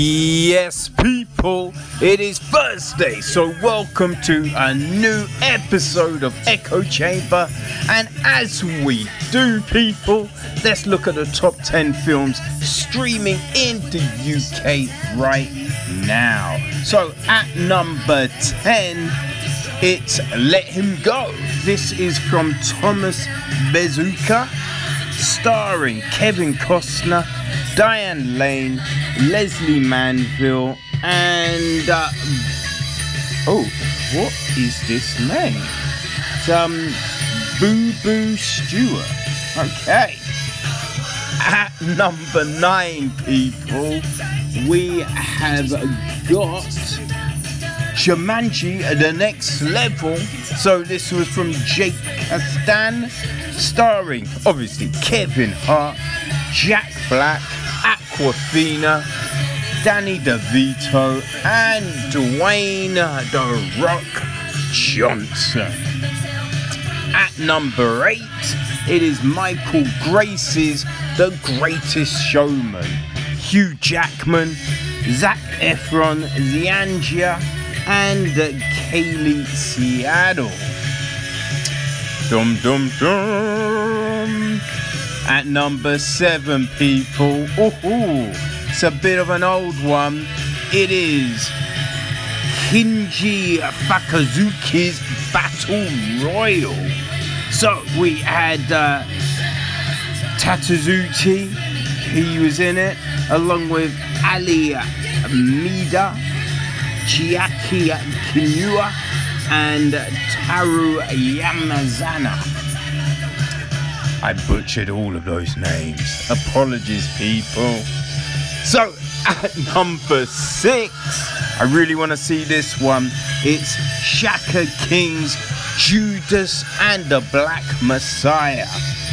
Yes, people, it is Thursday, so welcome to a new episode of Echo Chamber. And as we do, people, let's look at the top 10 films streaming in the UK right now. So, at number 10, it's Let Him Go. This is from Thomas Bezucha, starring Kevin Costner, Diane Lane, Lesley Manville, and. Uh, oh, what is this name? Um, Boo Boo Stewart. Okay. At number nine, people, we have got Jumanji at the next level. So this was from Jake Kasdan, starring obviously Kevin Hart, Jack Black, Awkwafina, Danny DeVito, and Dwayne The Rock Johnson. At number eight, it is Michael Gracey's The Greatest Showman. Hugh Jackman, Zac Efron, Ziangia, and Keala Settle. Dum dum dum. At number seven, people. Ooh, it's a bit of an old one. It is Kinji Fakazuki's Battle Royale. So we had uh, Tatazuchi, he was in it, along with Ali Mida, Chiaki Kinua, and Taru Yamazana. I butchered all of those names. Apologies, people. So, at number six, I really want to see this one. It's Shaka King's Judas and the Black Messiah.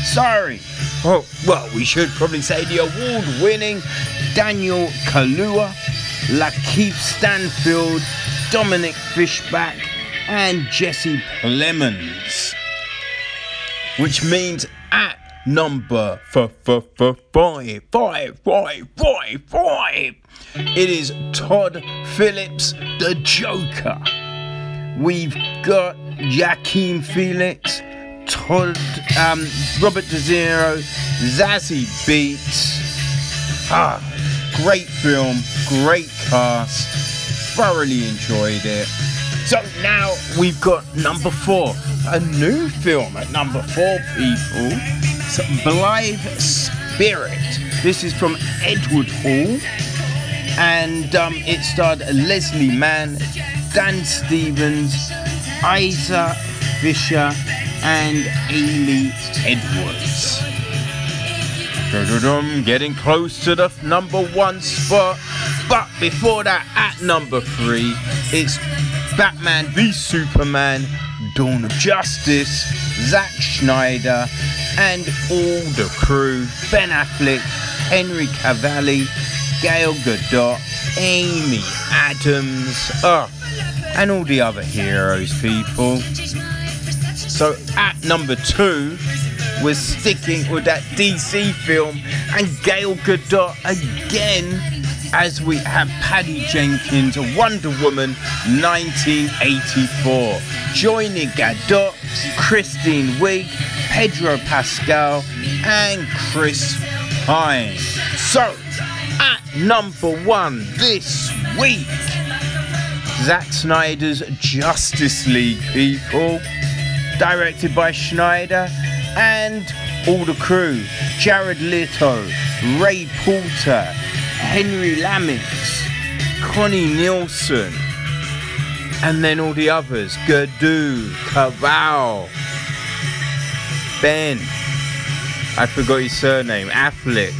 Sorry. Oh, well, we should probably say the award winning Daniel Kaluuya, Lakeith Stanfield, Dominique Fishback, and Jesse Plemons. Which means at number f- f- f- five, five, five, five, five, it is Todd Phillips, the Joker. We've got Joaquin Felix, Todd, um, Robert De Niro, Zazie Beetz. Ah, great film, great cast, thoroughly enjoyed it. So now we've got number four, a new film at number four, people. It's Blithe Spirit. This is from Edward Hall, and um, it starred Leslie Mann, Dan Stevens, Isla Fisher, and Ailey Edwards. Dum-dum-dum, Getting close to the number one spot, but before that, at number three, it's Batman v Superman, Dawn of Justice, Zack Schneider, and all the crew Ben Affleck, Henry Cavalli, Gail Gadot, Amy Adams, oh, and all the other heroes, people. So at number two, we're sticking with that DC film and Gail Gadot again as we have Patty Jenkins, Wonder Woman 1984, joining Gadot, Christine Wiig, Pedro Pascal, and Chris Pine. So, at number one this week, Zack Snyder's Justice League, people, directed by Schneider and all the crew. Jared Leto, Ray Porter, Henry Lammix, Connie Nielsen, and then all the others Gadu, Cabal, Ben. I forgot his surname, Affleck.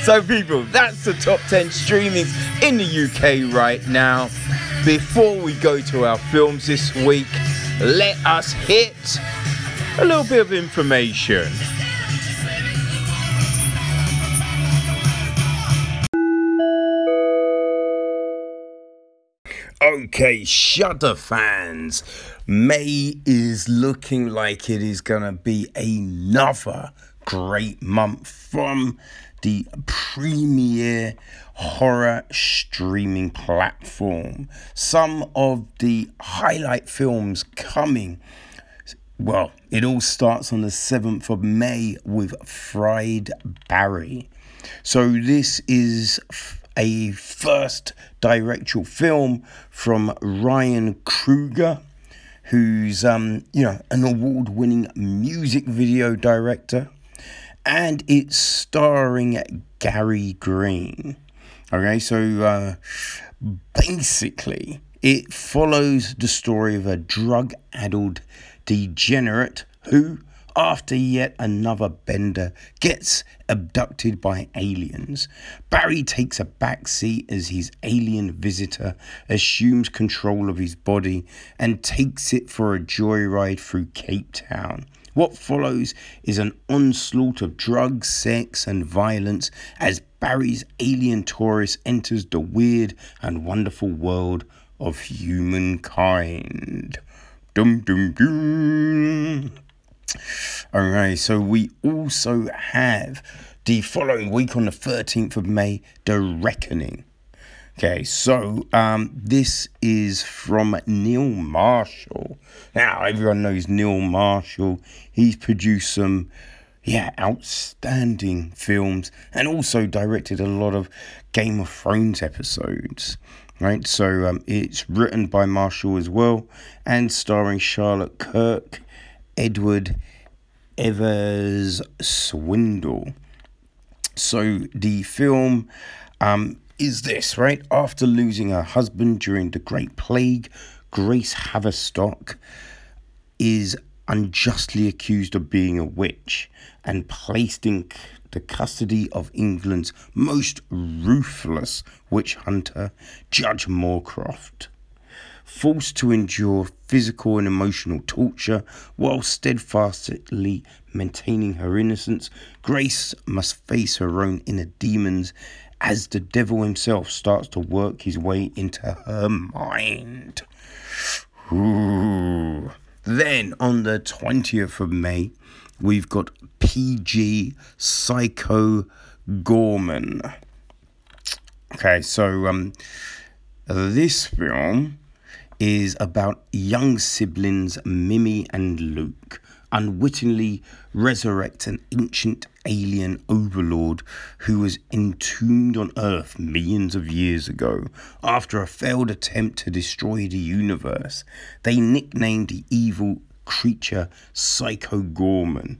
so, people, that's the top 10 streamings in the UK right now. Before we go to our films this week, let us hit a little bit of information. Okay, Shudder fans, May is looking like it is gonna be another great month from the premier horror streaming platform. Some of the highlight films coming. Well, it all starts on the 7th of May with Fried Barry. So, this is a first directorial film from Ryan Kruger, who's um, you know an award-winning music video director, and it's starring Gary Green. Okay, so uh, basically, it follows the story of a drug-addled degenerate who after yet another bender gets abducted by aliens. Barry takes a back seat as his alien visitor assumes control of his body and takes it for a joyride through Cape Town. What follows is an onslaught of drugs, sex, and violence as Barry's alien tourist enters the weird and wonderful world of humankind. Dum dum dum. Alright, so we also have the following week on the 13th of May, The Reckoning. Okay, so um, this is from Neil Marshall. Now, everyone knows Neil Marshall. He's produced some, yeah, outstanding films and also directed a lot of Game of Thrones episodes. Right, so um, it's written by Marshall as well and starring Charlotte Kirk Edward Evers Swindle. So the film um, is this, right? After losing her husband during the Great Plague, Grace Haverstock is unjustly accused of being a witch and placed in the custody of England's most ruthless witch hunter, Judge Moorcroft forced to endure physical and emotional torture while steadfastly maintaining her innocence, Grace must face her own inner demons as the devil himself starts to work his way into her mind. Ooh. Then on the 20th of May, we've got PG Psycho Goreman. Okay, so um, this film is about young siblings Mimi and Luke unwittingly resurrect an ancient alien overlord who was entombed on Earth millions of years ago after a failed attempt to destroy the universe. They nicknamed the evil creature Psycho Goreman.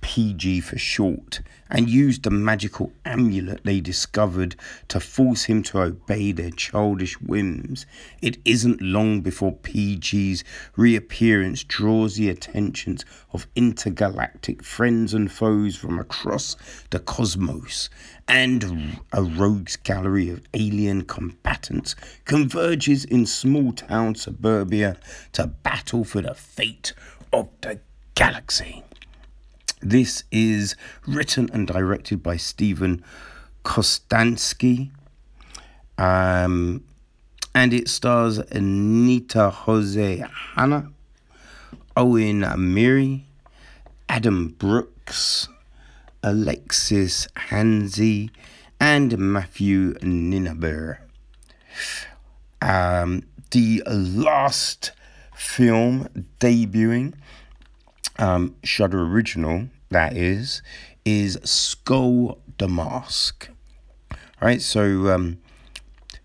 PG for short, and used the magical amulet they discovered to force him to obey their childish whims. It isn't long before PG's reappearance draws the attentions of intergalactic friends and foes from across the cosmos, and a rogues gallery of alien combatants converges in small town suburbia to battle for the fate of the galaxy. This is written and directed by Steven Kostanski. Um, and it stars Anita Jose Hanna, Owen Myre, Adam Brooks, Alexis Hanzi, and Matthew Ninaber. Um, the last film debuting um, Shudder original, that is, is Skull the Mask. All right, so um,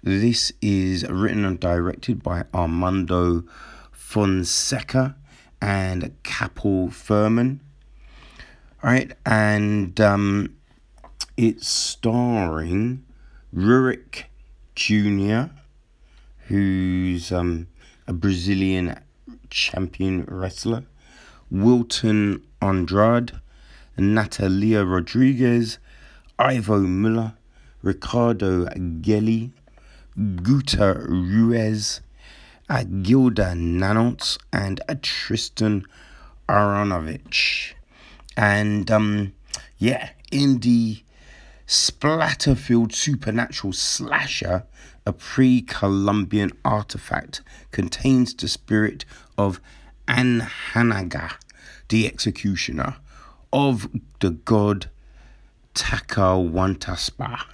this is written and directed by Armando Fonseca and Kapel Furman. All right, and um, it's starring Rurik Jr., who's um, a Brazilian champion wrestler. Wilton Andrade, Natalia Rodriguez, Ivo Muller, Ricardo Gelli, Guta Ruiz, Gilda Nanont, and Tristan Aronovich. And um, yeah, in the Splatterfield supernatural slasher, a pre Columbian artifact contains the spirit of Anhanaga, the executioner, of the god Takawantaspa.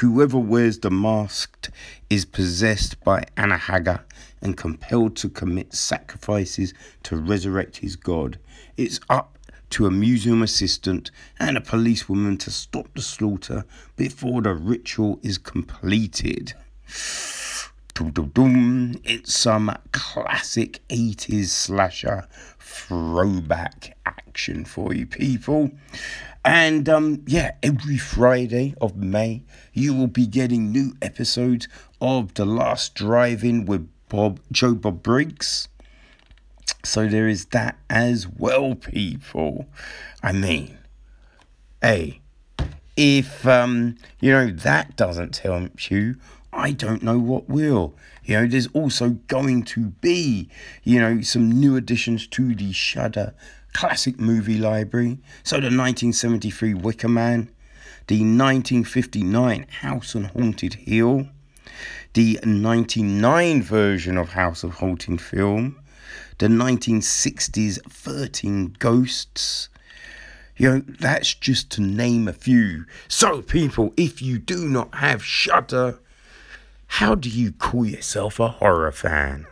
Whoever wears the mask is possessed by Anahaga and compelled to commit sacrifices to resurrect his god. It's up to a museum assistant and a policewoman to stop the slaughter before the ritual is completed. It's some classic 80s slasher throwback action for you people. And um, yeah, every Friday of May, you will be getting new episodes of The Last Drive In with Bob Joe Bob Briggs. So there is that as well, people. I mean, hey, if um, you know that doesn't tempt you, I don't know what will. You know, there's also going to be, you know, some new additions to the Shudder classic movie library. So the 1973 Wicker Man, the 1959 House on Haunted Hill, the 99 version of House of Haunted film, the 1960s 13 Ghosts. You know, that's just to name a few. So, people, if you do not have Shudder, how do you call yourself a horror fan?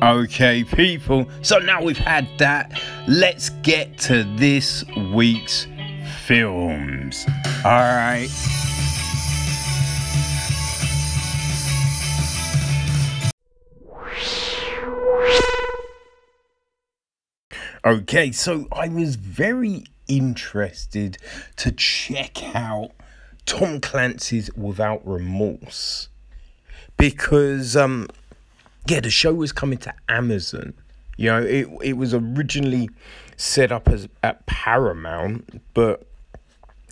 Okay, people, so now we've had that, let's get to this week's films. Alright. Okay, so I was very interested to check out Tom Clancy's Without Remorse. Because um yeah the show was coming to Amazon. You know it it was originally set up as at Paramount but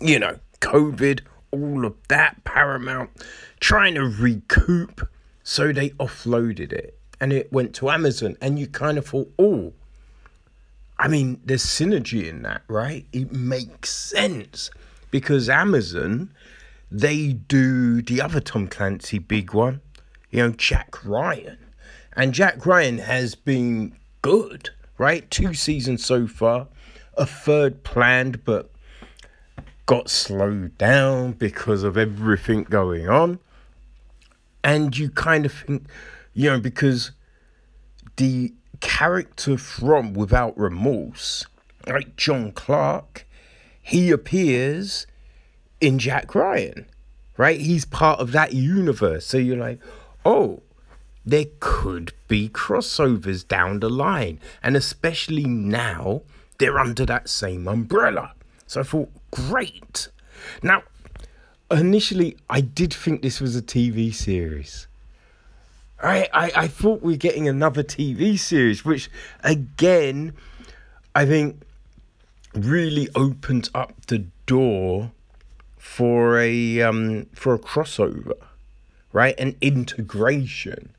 you know covid all of that Paramount trying to recoup so they offloaded it. And it went to Amazon and you kind of thought oh I mean, there's synergy in that, right? It makes sense because Amazon, they do the other Tom Clancy big one, you know, Jack Ryan. And Jack Ryan has been good, right? Two seasons so far, a third planned, but got slowed down because of everything going on. And you kind of think, you know, because the character from Without Remorse, like John Clark, he appears in Jack Ryan, right? He's part of that universe. So you're like, oh, there could be crossovers down the line. And especially now, they're under that same umbrella. So I thought, great. Now, initially, I did think this was a TV series. I, I, I thought we are getting another TV series, which again, I think really opened up the door for a um for a crossover, right? An integration.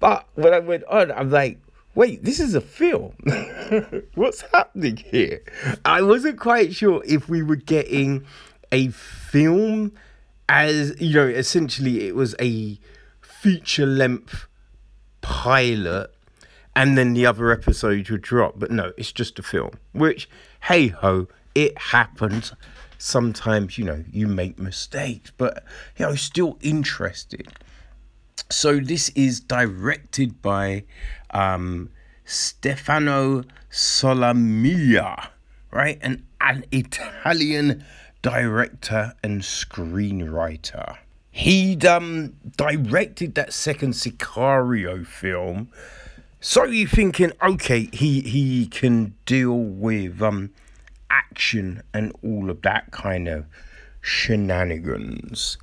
But when I went on, I'm like, wait, this is a film. What's happening here? I wasn't quite sure if we were getting a film as you know, essentially it was a feature length pilot and then the other episodes would drop. But no, it's just a film, which, hey ho, it happens. Sometimes, you know, you make mistakes, but, you know, still interested. So this is directed by um, Stefano Solamiglia, right? An, an Italian director and screenwriter. He'd um, directed that second Sicario film. So you're thinking, okay, he he can deal with um action and all of that kind of shenanigans.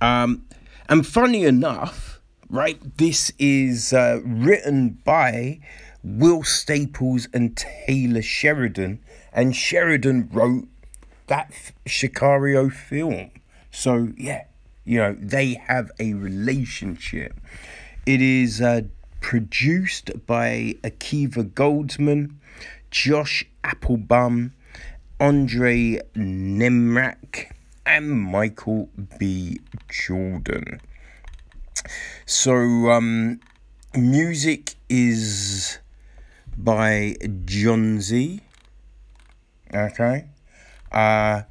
Um, and funny enough, right, this is uh, written by Will Staples and Taylor Sheridan, and Sheridan wrote that Sicario film. So yeah, you know, they have a relationship. It is uh, produced by Akiva Goldsman, Josh Appelbaum, Andre Nemrak, and Michael B. Jordan. So, um, music is by Jónsi. Okay. Uh,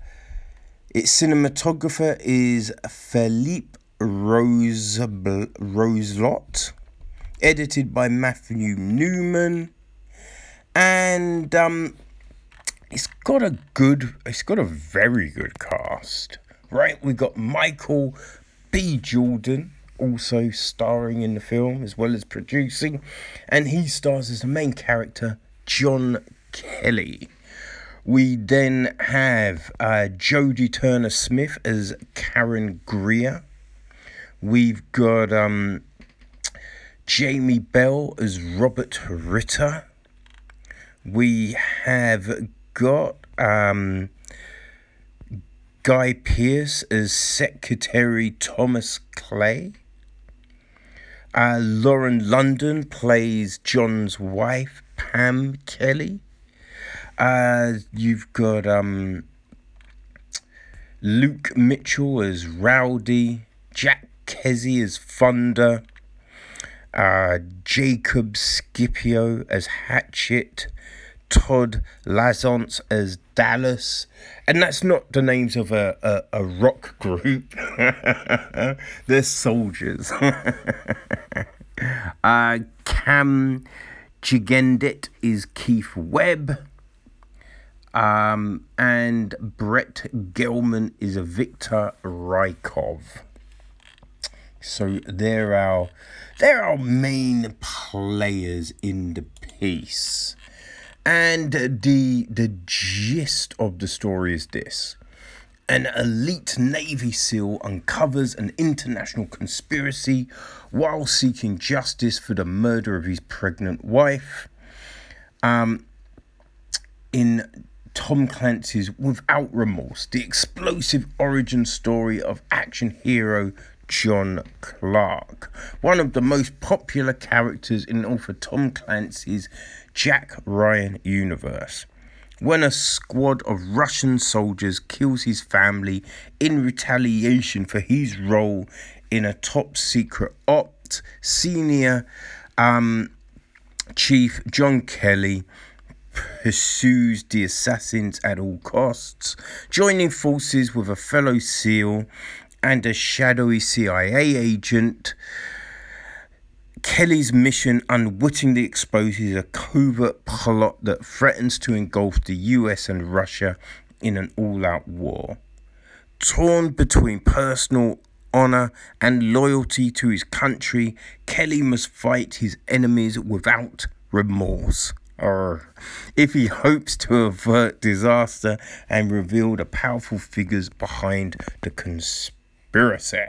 its cinematographer is Philippe Rose Roselot. Edited by Matthew Newman. And um, it's got a good, it's got a very good cast. Right, we got Michael B. Jordan also starring in the film as well as producing, and he stars as the main character, John Kelly. We then have uh, Jodie Turner Smith as Karen Greer. We've got um, Jamie Bell as Robert Ritter. We have got um, Guy Pearce as Secretary Thomas Clay. Uh, Lauren London plays John's wife, Pam Kelly. Uh, you've got um, Luke Mitchell as Rowdy, Jack Kesy as Thunder, uh, Jacob Scipio as Hatchet, Todd Lazance as Dallas, and that's not the names of a, a, a rock group. They're soldiers. uh, Cam Gigandet is Keith Webb. Um, and Brett Gelman is a Victor Rykov. So they're our they're our main players in the piece. And the the gist of the story is this. An elite Navy SEAL uncovers an international conspiracy while seeking justice for the murder of his pregnant wife. Um, in Tom Clancy's Without Remorse, the explosive origin story of action hero John Clark, one of the most popular characters in author Tom Clancy's Jack Ryan universe. When a squad of Russian soldiers kills his family in retaliation for his role in a top secret opt, senior um, chief John Kelly pursues the assassins at all costs, joining forces with a fellow SEAL and a shadowy CIA agent. Kelly's mission unwittingly exposes a covert plot that threatens to engulf the US and Russia in an all out war. Torn between personal honor and loyalty to his country, Kelly must fight his enemies without remorse. Or if he hopes to avert disaster and reveal the powerful figures behind the conspiracy.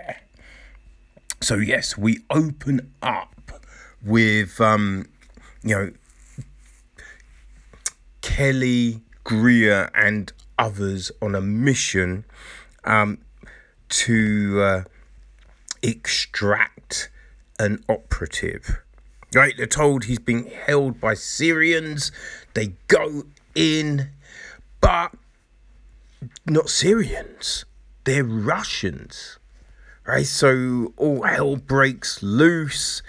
So yes, we open up with um, you know Kelly Greer and others on a mission um, to uh, extract an operative. Right, they're told he's being held by Syrians. They go in, but not Syrians. They're Russians. Right, so all hell breaks loose,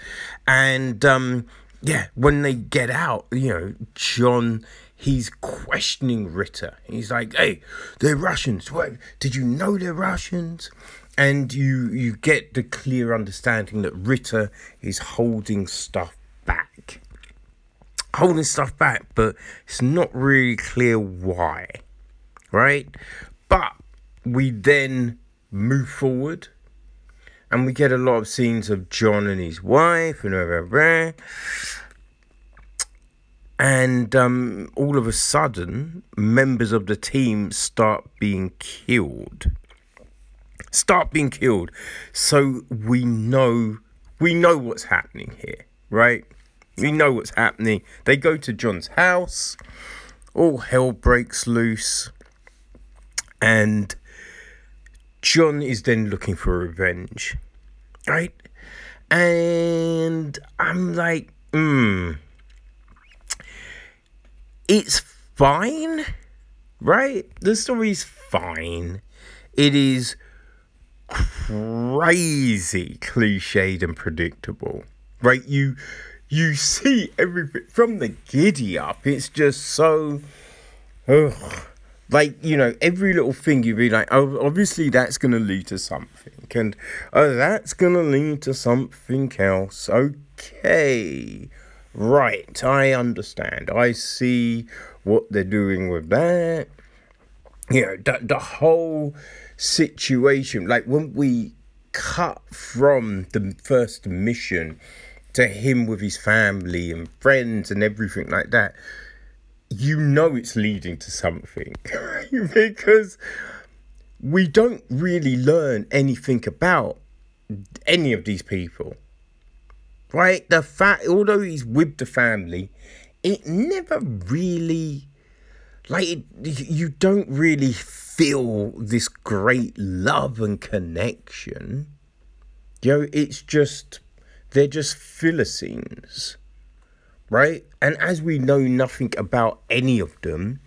and um, yeah, when they get out, you know, John he's questioning Ritter. He's like, "Hey, they're Russians. What? Did you know they're Russians?" And you you get the clear understanding that Ritter is holding stuff back, holding stuff back, but it's not really clear why, right? But we then move forward and we get a lot of scenes of John and his wife and blah, blah, blah. and um, all of a sudden members of the team start being killed start being killed so we know we know what's happening here right we know what's happening they go to John's house all hell breaks loose and John is then looking for revenge, right? And I'm like, hmm, it's fine, right? The story's fine. It is crazy cliched and predictable, right? You you see everything from the giddy up. It's just so, ugh. like you know, every little thing you'd be like, oh, obviously that's gonna lead to something, and oh, that's gonna lead to something else. Okay, right, I understand. I see what they're doing with that. You know, the, the whole situation, like when we cut from the first mission to him with his family and friends and everything like that, you know it's leading to something because we don't really learn anything about any of these people. Right? The fact, although he's with the family, it never really, like, you don't really feel this great love and connection. You know, it's just they're just Philistines, right? And as we know nothing about any of them,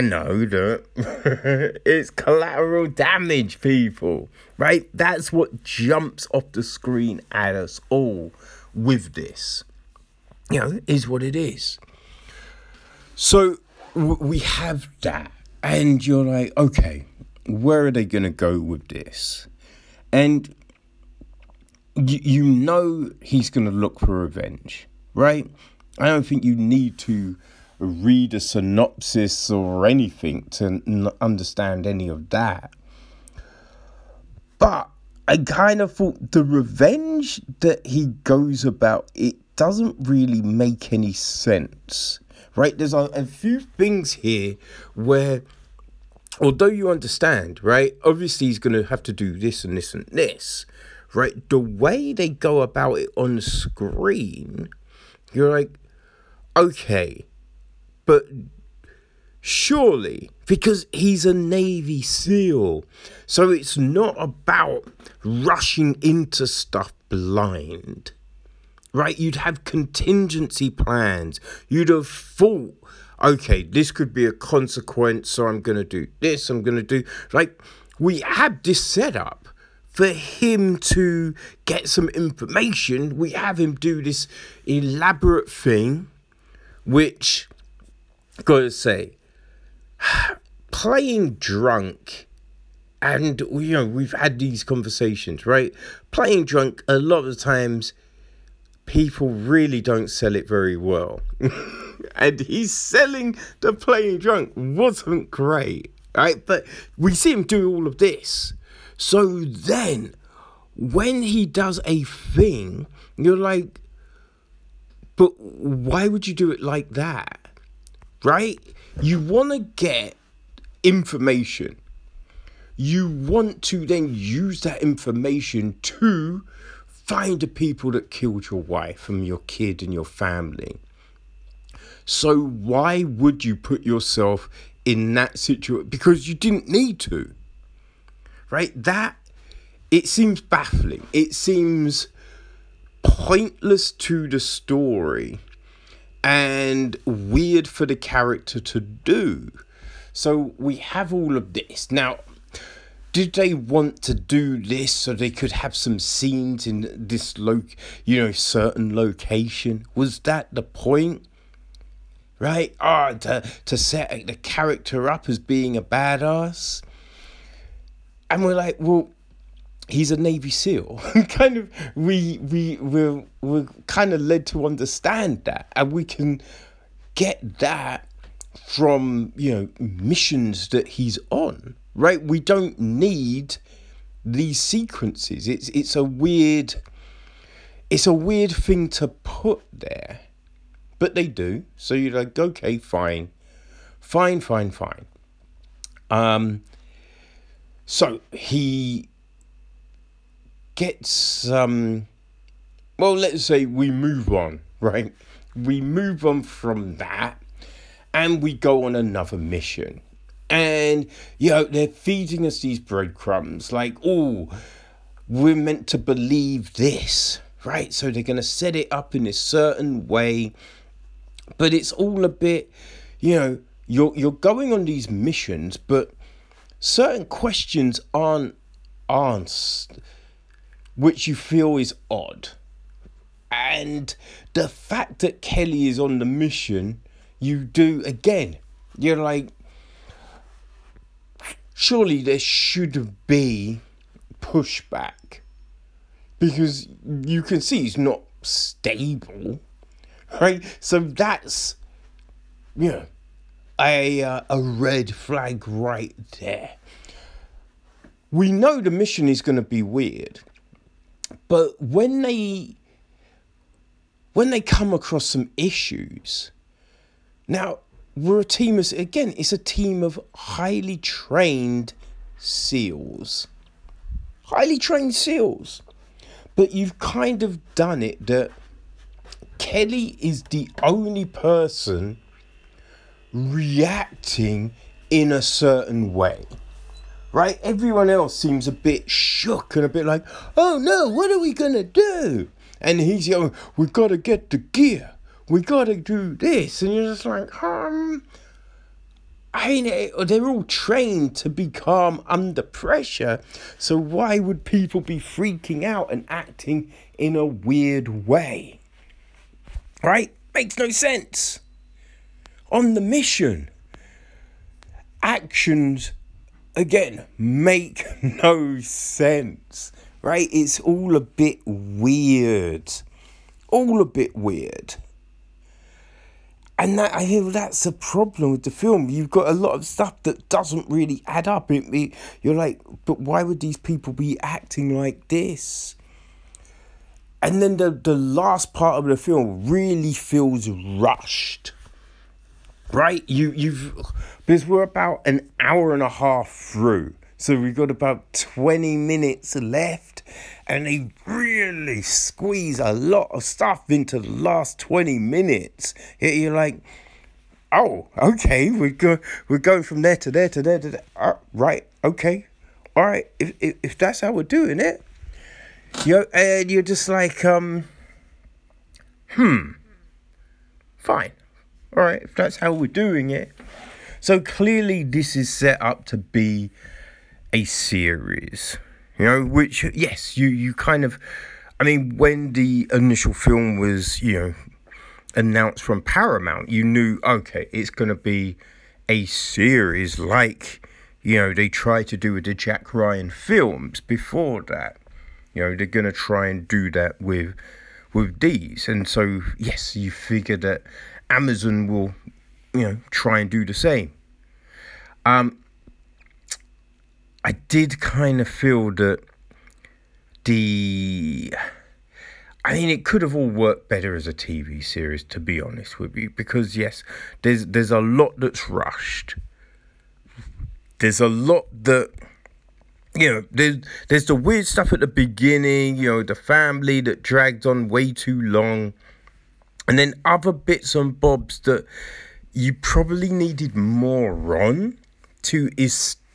know that it's collateral damage, people, right? That's what jumps off the screen at us all with this. You know, is what it is. So we have that, and you're like, okay, where are they going to go with this? And you, you know he's going to look for revenge, right? I don't think you need to read a synopsis or anything to n- understand any of that. But I kind of thought the revenge that he goes about, it doesn't really make any sense, right? There's a, a few things here where, although you understand, right, obviously he's going to have to do this and this and this, right? The way they go about it on screen, you're like, okay, but surely, because he's a Navy SEAL, so it's not about rushing into stuff blind. Right, you'd have contingency plans. You'd have thought, okay, this could be a consequence, so I'm gonna do this, I'm gonna do like we had this setup for him to get some information, we have him do this elaborate thing, which, gotta say, playing drunk, and you know, we've had these conversations, right? Playing drunk, a lot of times, people really don't sell it very well. and he's selling the playing drunk wasn't great, right? But we see him do all of this so then, when he does a thing, you're like, but why would you do it like that? Right? You want to get information. You want to then use that information to find the people that killed your wife and your kid and your family. So, why would you put yourself in that situation? Because you didn't need to right? That it seems baffling. It seems pointless to the story and weird for the character to do. So we have all of this. Now, did they want to do this so they could have some scenes in this lo- you know certain location? Was that the point? Right? Ah oh, to to set the character up as being a badass? And we're like, well, he's a Navy SEAL. kind of, we we we're we're kind of led to understand that, and we can get that from you know missions that he's on. Right? We don't need these sequences. It's it's a weird it's a weird thing to put there. But they do. So you're like, okay, fine. Fine, fine, fine. Um so he gets um well let's say we move on, right? We move on from that and we go on another mission. And you know, they're feeding us these breadcrumbs like, oh, we're meant to believe this, right? So they're gonna set it up in a certain way. But it's all a bit, you know, you're you're going on these missions, but certain questions aren't answered, which you feel is odd. And the fact that Kelly is on the mission, you do again. You're like, surely there should be pushback because you can see he's not stable, right? So that's, you know, a, uh, a red flag right there. We know the mission is going to be weird, but when they when they come across some issues, now we're a team of again, it's a team of highly trained SEALs, highly trained SEALs, but you've kind of done it that Kelly is the only person reacting in a certain way. Right? Everyone else seems a bit shook and a bit like, oh no, what are we gonna do? And he's going, we've got to get the gear. We got to do this. And you're just like, um, I mean, eh, they're all trained to be calm under pressure. So why would people be freaking out and acting in a weird way? Right? Makes no sense on the mission. Actions, again, make no sense, right? It's all a bit weird. All a bit weird. And that I hear that's a problem with the film. You've got a lot of stuff that doesn't really add up. It, it, you're like, but why would these people be acting like this? And then the, the last part of the film really feels rushed right? You you've because we're about an hour and a half through. So we've got about 20 minutes left, and they really squeeze a lot of stuff into the last 20 minutes. You're like, oh, okay, we're, go- we're going from there to there to there to there. Uh, right, okay, all right, if, if, if that's how we're doing it, you and you're just like, um, hmm, fine. All right, if that's how we're doing it. So clearly, this is set up to be a series, you know, which, yes, you, you kind of, I mean, when the initial film was, you know, announced from Paramount, you knew, okay, it's to be a series like, you know, they tried to do with the Jack Ryan films before that. You know, they're to try and do that with with these. And so, yes, you figure that Amazon will, you know, try and do the same. Um, I did kind of feel that the. I mean, it could have all worked better as a TV series, to be honest with you, because yes, there's there's a lot that's rushed. There's a lot that you know. There's there's the weird stuff at the beginning. You know, the family that dragged on way too long and then other bits and bobs that you probably needed more on to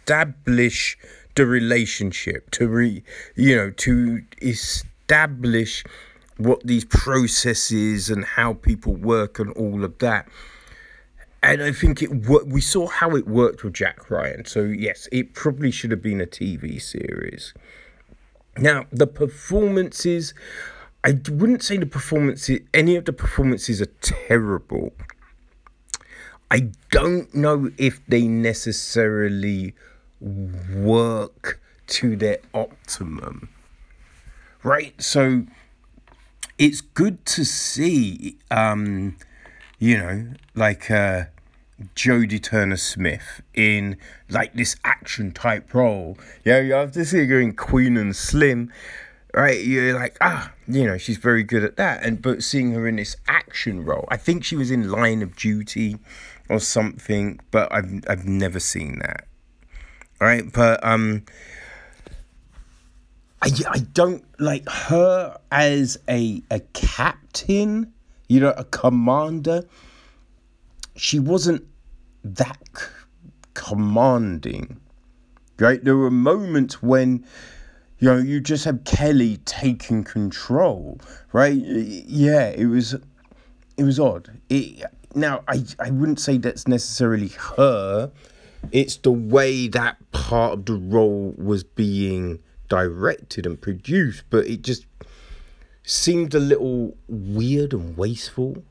establish the relationship to re you know to establish what these processes and how people work and all of that and I think it we saw how it worked with Jack Ryan. So yes, it probably should have been a TV series. Now the performances, I wouldn't say the performances, any of the performances are terrible. I don't know if they necessarily work to their optimum. Right? So it's good to see, um, you know, like uh, Jodie Turner Smith in like this action type role. Yeah, you have to see her in Queen and Slim right? You're like, ah, you know, she's very good at that. And but seeing her in this action role, I think she was in Line of Duty or something, but I've I've never seen that. Right, but um, I I don't like her as a a captain, you know, a commander. She wasn't that commanding, right? There were moments when you know, you just have Kelly taking control, right? Yeah, it was, it was odd. It, now, I, I wouldn't say that's necessarily her. It's the way that part of the role was being directed and produced, but it just seemed a little weird and wasteful.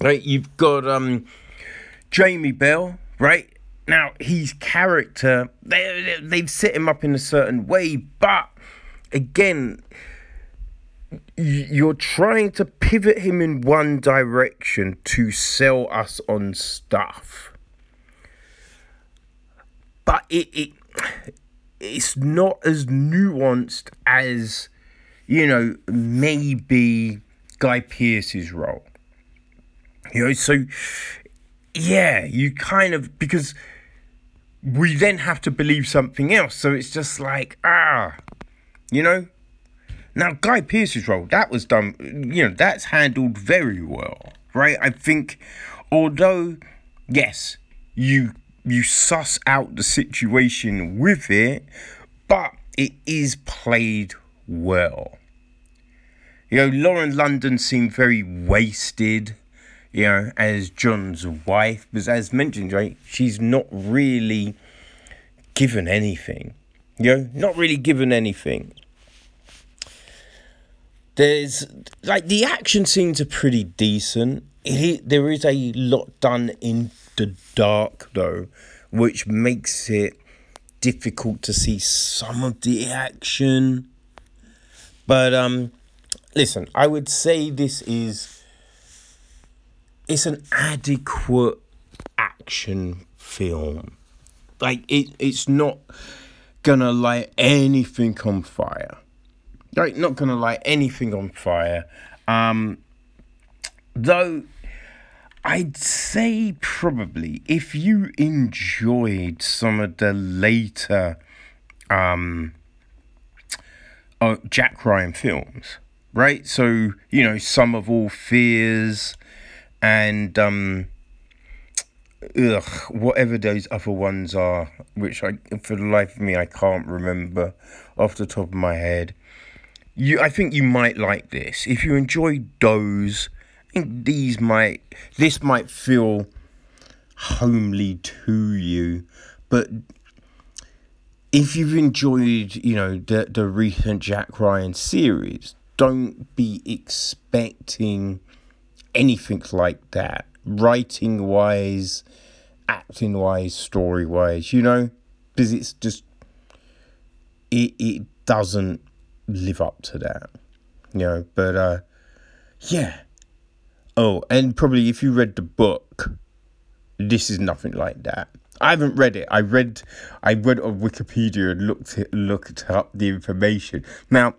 Right, you've got um Jamie Bell, right? Now his character, they they've set him up in a certain way, but again, you're trying to pivot him in one direction to sell us on stuff. But it, it it's not as nuanced as you know maybe Guy Pearce's role. You know, so yeah, you kind of because we then have to believe something else. So it's just like ah, you know. Now Guy Pearce's role that was done. You know, that's handled very well, right? I think, although yes, you you suss out the situation with it, but it is played well. You know, Lauren London seemed very wasted, you know, as John's wife, but as mentioned, right, she's not really given anything. You know, not really given anything. There's like the action scenes are pretty decent. It, there is a lot done in the dark though, which makes it difficult to see some of the action. But um listen, I would say this is it's an adequate action film. Like it it's not gonna light anything on fire. Like not gonna light anything on fire. Um though I'd say probably if you enjoyed some of the later um uh, Jack Ryan films, right? So, you know, Some of All Fears and um ugh, whatever those other ones are, which I for the life of me I can't remember off the top of my head. You I think you might like this. If you enjoy those think these might this might feel homely to you, but if you've enjoyed, you know, the the recent Jack Ryan series, don't be expecting anything like that. Writing wise, acting wise, story wise, you know, because it's just it it doesn't live up to that. You know, but uh yeah Oh, and probably if you read the book, this is nothing like that. I haven't read it. I read, I read on Wikipedia and looked it, looked up the information. Now,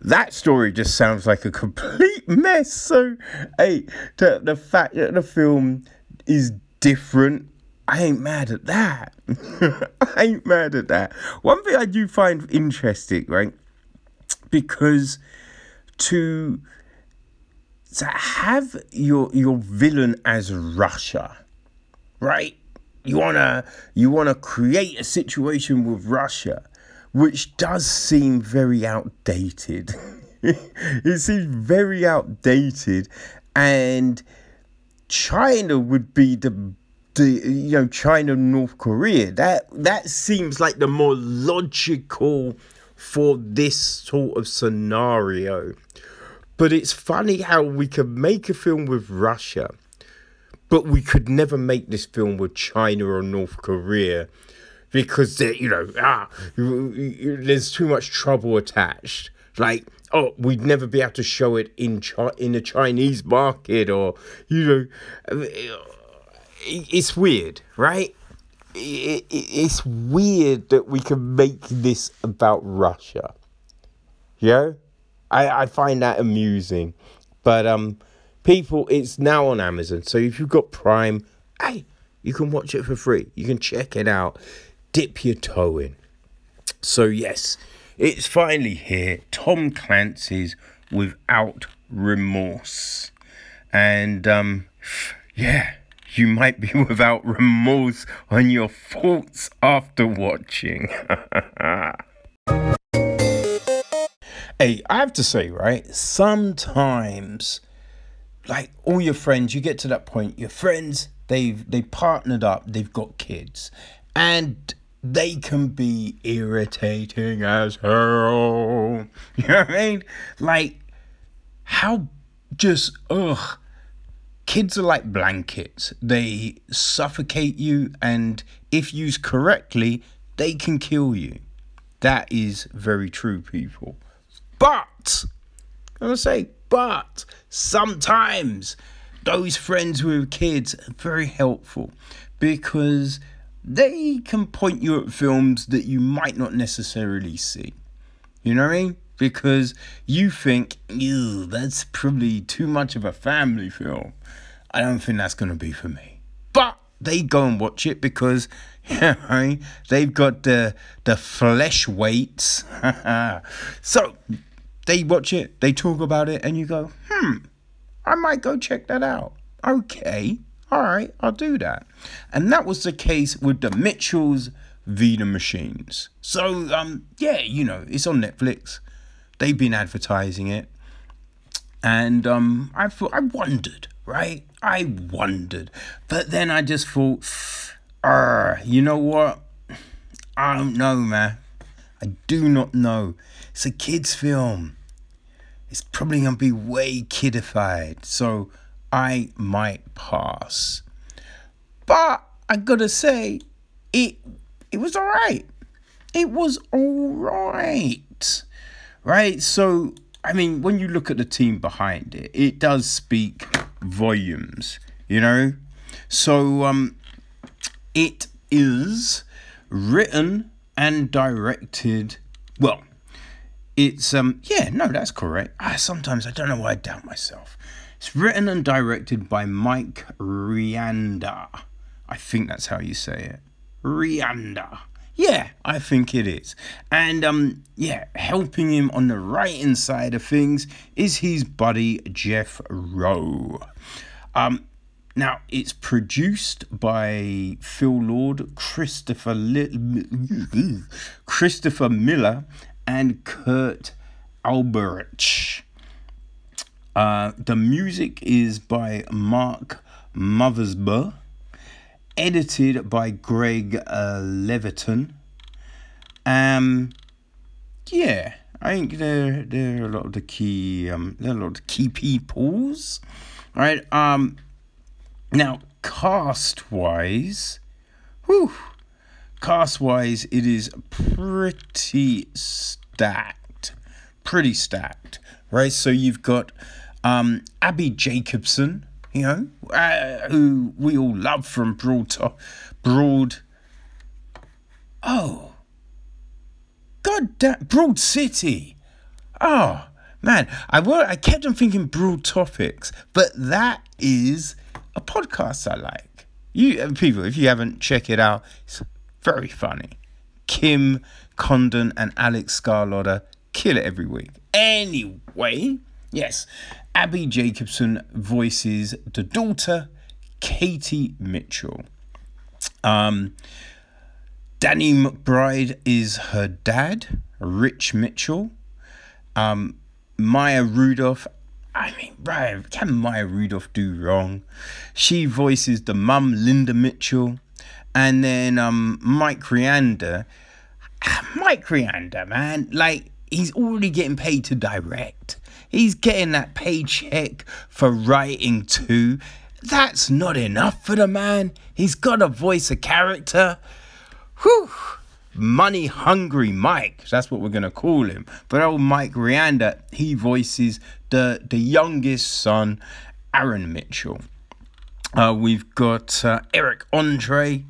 that story just sounds like a complete mess. So, hey, the, the fact that the film is different, I ain't mad at that. I ain't mad at that. One thing I do find interesting, right? Because to to have your your villain as Russia, right? You wanna you wanna create a situation with Russia, which does seem very outdated. it seems very outdated, and China would be the the you know China North Korea. That that seems like the more logical for this sort of scenario. But it's funny how we could make a film with Russia, but we could never make this film with China or North Korea because they, you know ah there's too much trouble attached. Like oh we'd never be able to show it in Chi- in a Chinese market or you know it's weird, right? it's weird that we can make this about Russia. Yeah. I, I find that amusing. But um, people, it's now on Amazon. So if you've got Prime, hey, you can watch it for free. You can check it out. Dip your toe in. So yes, it's finally here. Tom Clancy's Without Remorse. And um, yeah, you might be without remorse on your thoughts after watching. Hey, I have to say, right? Sometimes, like all your friends, you get to that point. Your friends, they've they partnered up. They've got kids, and they can be irritating as hell. You know what I mean? Like how just ugh kids are like blankets they suffocate you and if used correctly they can kill you that is very true people but i'm gonna say but sometimes those friends with kids are very helpful because they can point you at films that you might not necessarily see you know what i mean because you think, ew, that's probably too much of a family film. I don't think that's going to be for me. But they go and watch it because know, they've got the the flesh weights. so they watch it, they talk about it, and you go, hmm, I might go check that out. Okay, all right, I'll do that. And that was the case with the Mitchells v the Machines. So um, yeah, you know, it's on Netflix. They've been advertising it. And um, I thought, I wondered, right? I wondered. But then I just thought, uh, you know what? I don't know, man. I do not know. It's a kid's film. It's probably to be way kidified. So I might pass. But I gotta say, it it was alright. It was alright right? So, I mean, when you look at the team behind it, it does speak volumes, you know? So, um, it is written and directed, well, it's, um, yeah, no, that's correct. Ah, sometimes I don't know why I doubt myself. It's written and directed by Mike Rianda. I think that's how you say it. Rianda. Yeah, I think it is. And um yeah, helping him on the writing side of things is his buddy Jeff Rowe. Um now it's produced by Phil Lord, Christopher Christopher Miller and Kurt Albrecht. Uh, the music is by Mark Mothersbaugh edited by Greg uh, Levitan. Um, yeah, I think there are a lot of the key um there are a lot of key peoples, right? Um, now cast wise, whew, cast wise, it is pretty stacked, pretty stacked, right? So you've got um Abbi Jacobson you know, uh, who we all love from Broad to Broad. Oh, God damn, Broad City. Oh man, I were, I kept on thinking broad topics, but that is a podcast I like. You uh, people, if you haven't, check it out. It's very funny. Kim Condon and Alex Scarlotta kill it every week. Anyway, yes, Abbi Jacobson voices the daughter, Katie Mitchell. Um, Danny McBride is her dad, Rick Mitchell. Um, Maya Rudolph. I mean, right, can Maya Rudolph do wrong? She voices the mum, Linda Mitchell. And then um, Mike Rianda. Mike Rianda, man, like, he's already getting paid to direct. He's getting that paycheck for writing too. That's not enough for the man. He's got to voice a character. Whew. Money hungry Mike. That's what we're gonna call him. But old Mike Rianda, he voices the the youngest son, Aaron Mitchell. Uh, we've got uh, Eric Andre,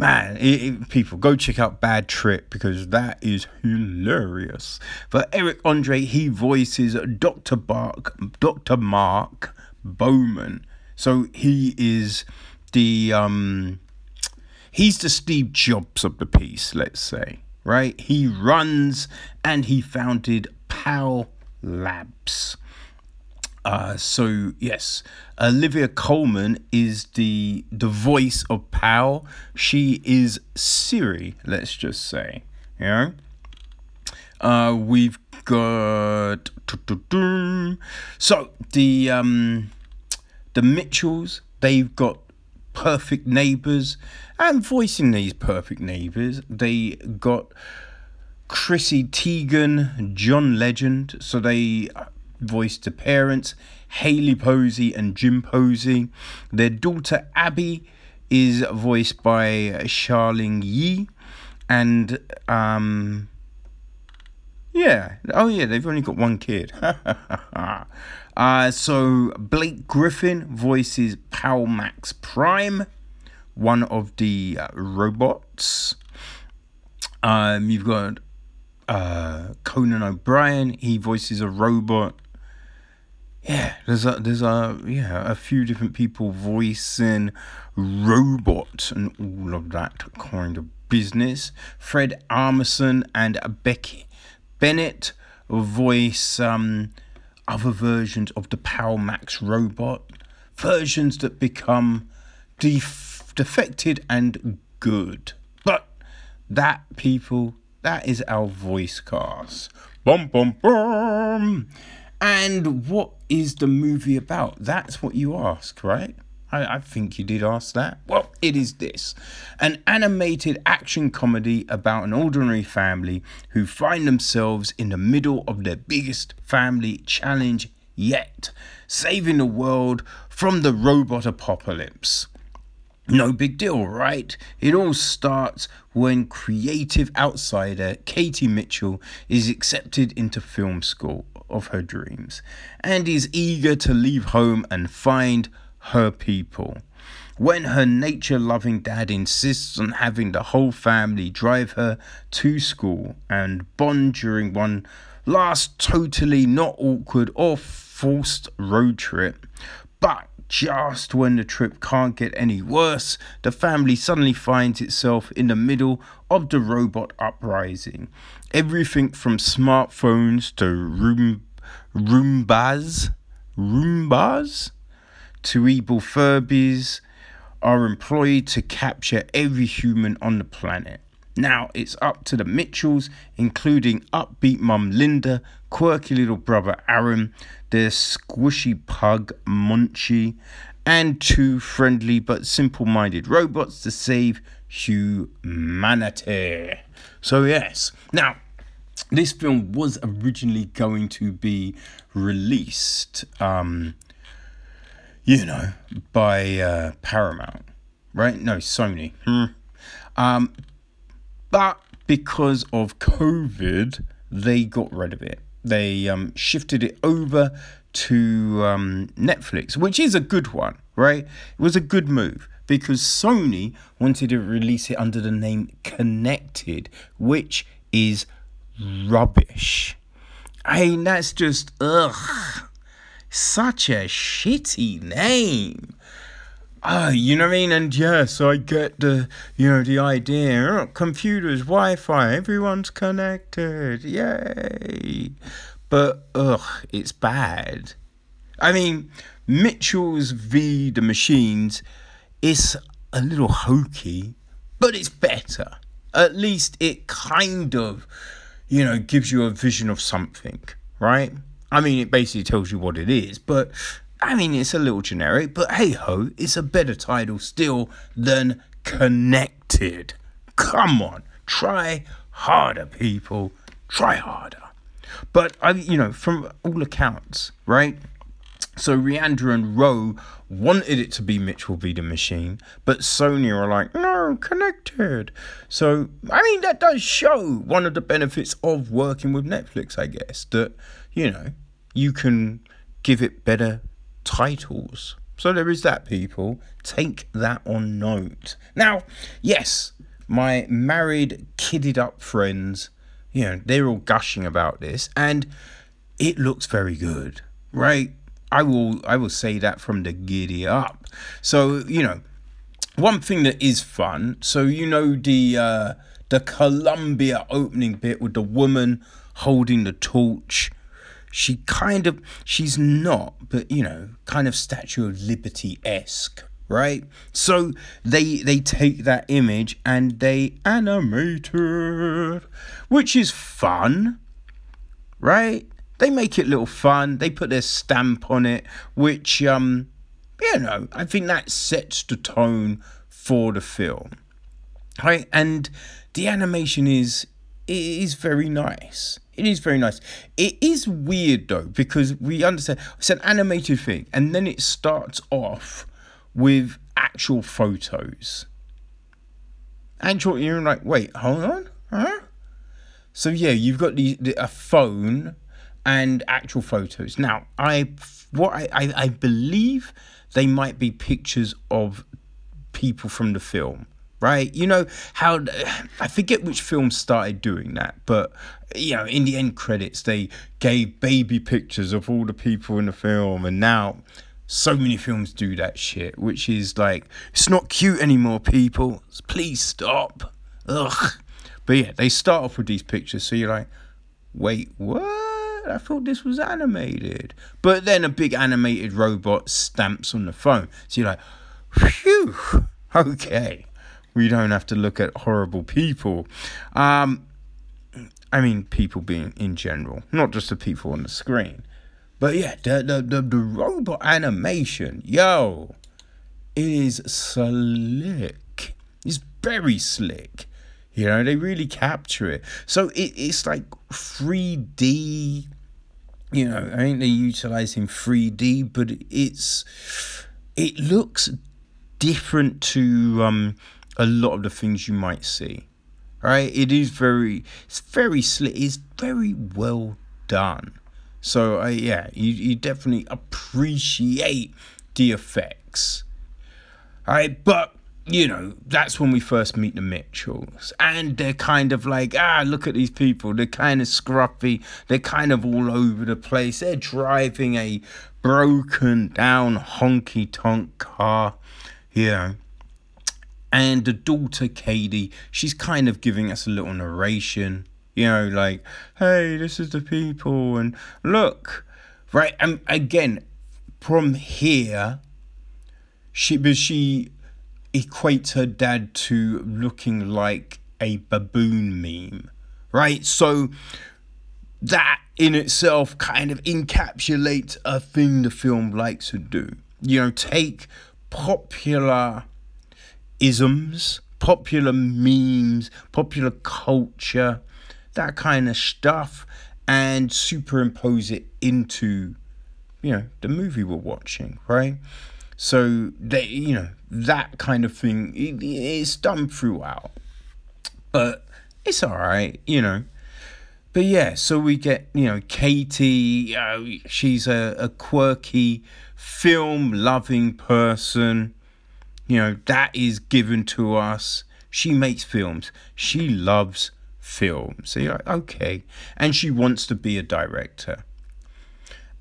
man, it, it, people go check out Bad Trip because that is hilarious. But Eric Andre, he voices Dr. Bark, Dr. Mark Bowman. So he is the um, he's the Steve Jobs of the piece, let's say, right? He runs and he founded PAL Labs. Uh, so yes, Olivia Colman is the the voice of PAL. She is Siri. Let's just say, you know. Uh, we've got so the um the Mitchells. They've got perfect neighbours, and voicing these perfect neighbours, they got Chrissy Teigen, John Legend. So they voiced the parents, Haley Posey and Jim Posey. Their daughter Abby is voiced by Charlyne Yi, and um, yeah, oh yeah, they've only got one kid. uh, so Blake Griffin voices Pal Max Prime, one of the uh, robots. Um, you've got uh, Conan O'Brien. He voices a robot. Yeah, there's a there's a yeah a few different people voicing robots and all of that kind of business. Fred Armisen and Becky Bennett voice um, other versions of the Power Max robot, versions that become def- defected and good. But that people that is our voice cast. Bum bum bum. And what is the movie about? That's what you ask, right? I, I, think you did ask that. Well, it is this an animated action comedy about an ordinary family who find themselves in the middle of their biggest family challenge yet, saving the world from the robot apocalypse. No big deal, right? It all starts when creative outsider Katie Mitchell is accepted into film school of her dreams and is eager to leave home and find her people. When her nature loving dad insists on having the whole family drive her to school and bond during one last totally not awkward or forced road trip, but just when the trip can't get any worse, the family suddenly finds itself in the middle of the robot uprising. Everything from smartphones to room, Roombas, Roombas evil Furbies are employed to capture every human on the planet. Now it's up to the Mitchells, including upbeat mum Linda, quirky little brother Aaron, their squishy pug Monchi, and two friendly but simple minded robots to save humanity. So, yes. Now, this film was originally going to be released, um, you know, by uh, Paramount, right? No, Sony. Hmm. Um, but because of COVID, they got rid of it. They um, shifted it over to um, Netflix, which is a good one, right? It was a good move because Sony wanted to release it under the name Connected, which is rubbish. I mean, that's just, ugh, such a shitty name. Uh, you know what I mean? And yes, I get the, you know, the idea. Oh, computers, Wi-Fi, everyone's connected, yay! But ugh, it's bad. I mean, Mitchell's v the Machines is a little hokey, but it's better. At least it kind of, you know, gives you a vision of something, right? I mean, it basically tells you what it is, but I mean, it's a little generic, but hey ho, it's a better title still than Connected. Come on, try harder, people. Try harder. But I, you know, from all accounts, right? So Rianda and Rowe wanted it to be Mitchell v the Machine, but Sony are like, no, connected. So I mean, that does show one of the benefits of working with Netflix, I guess, that you know you can give it better titles. So there is that, people. Take that on note. Now, yes, my married, kidded up friends, you know, they're all gushing about this, and it looks very good, right? I will I will say that from the giddy up. So, you know, one thing that is fun, so you know the uh the Columbia opening bit with the woman holding the torch she kind of she's not but you know kind of statue of liberty esque right? So they they take that image and they animate it which is fun right? They make it a little fun. They put their stamp on it which um you know i think that sets the tone for the film right? And the animation is is very nice It is very nice. It is weird though because we understand it's an animated thing, and then it starts off with actual photos. Actual, you're like, wait, hold on, huh? So yeah, you've got the, the a phone and actual photos. Now, I what I, I, I believe they might be pictures of people from the film right? You know how I forget which film started doing that, but you know, in the end credits they gave baby pictures of all the people in the film, and now so many films do that shit, which is like it's not cute anymore, people. Please stop. Ugh. But yeah, they start off with these pictures, so you're like, wait, what? I thought this was animated. But then a big animated robot stamps on the phone. So you're like, phew, okay we don't have to look at horrible people. Um, I mean, people being in general, not just the people on the screen. But yeah, the, the, the, the robot animation, yo, it is slick. It's very slick. You know, they really capture it. So it, it's like 3D. You know, I think they're utilizing 3D, but it's it looks different to um a lot of the things you might see. Right? It is very it's very slick. It's very well done. So uh, yeah, you, you definitely appreciate the effects. Alright, but you know, that's when we first meet the Mitchells. And they're kind of like, ah, look at these people. They're kind of scruffy. They're kind of all over the place. They're driving a broken down honky tonk car. You know, and the daughter Katie, she's kind of giving us a little narration, you know, like, hey, this is the people, and look, right? And again, from here, she but she equates her dad to looking like a baboon meme, right? So that in itself kind of encapsulates a thing the film likes to do. You know, take popular isms, popular memes, popular culture, that kind of stuff, and superimpose it into, you know, the movie we're watching, right? So they, you know, that kind of thing it, it's done throughout, but it's all right, you know. But yeah, so we get you know Katie. Uh, she's a, a quirky, film loving person you know, that is given to us. She makes films. She loves films. So you're like, okay. And she wants to be a director.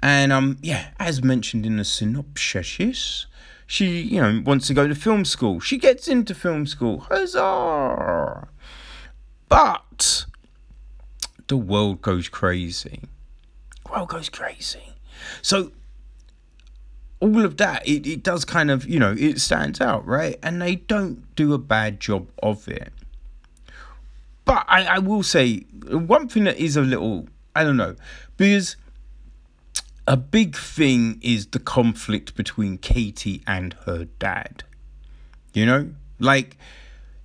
And um, yeah, as mentioned in the synopsis, she, you know, wants to go to film school. She gets into film school. Huzzah! But the world goes crazy. World goes crazy. So all of that, it, it does kind of, you know, it stands out, right? And they don't do a bad job of it. But I, I will say, one thing that is a little, I don't know, because a big thing is the conflict between Katie and her dad. You know? Like,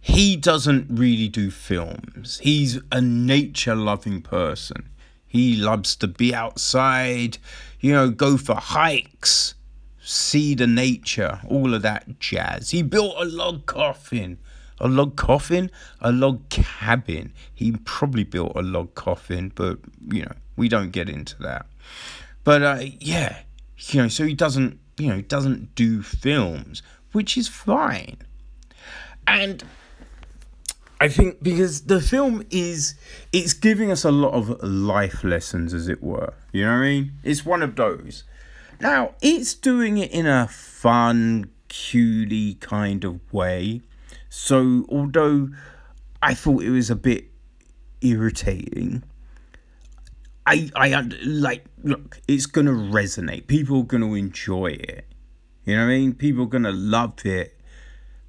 he doesn't really do films, he's a nature loving person. He loves to be outside, you know, go for hikes see the nature, all of that jazz. He built a log coffin. A log coffin? A log cabin. He probably built a log coffin, but, you know, we don't get into that. But, uh, yeah, you know, so he doesn't, you know, doesn't do films, which is fine. And I think because the film is it's giving us a lot of life lessons as it were. You know what I mean? It's one of those. Now, it's doing it in a fun, cutie kind of way. So, although I thought it was a bit irritating, I, I like, look, it's going to resonate. People are going to enjoy it. You know what I mean? People are going to love it.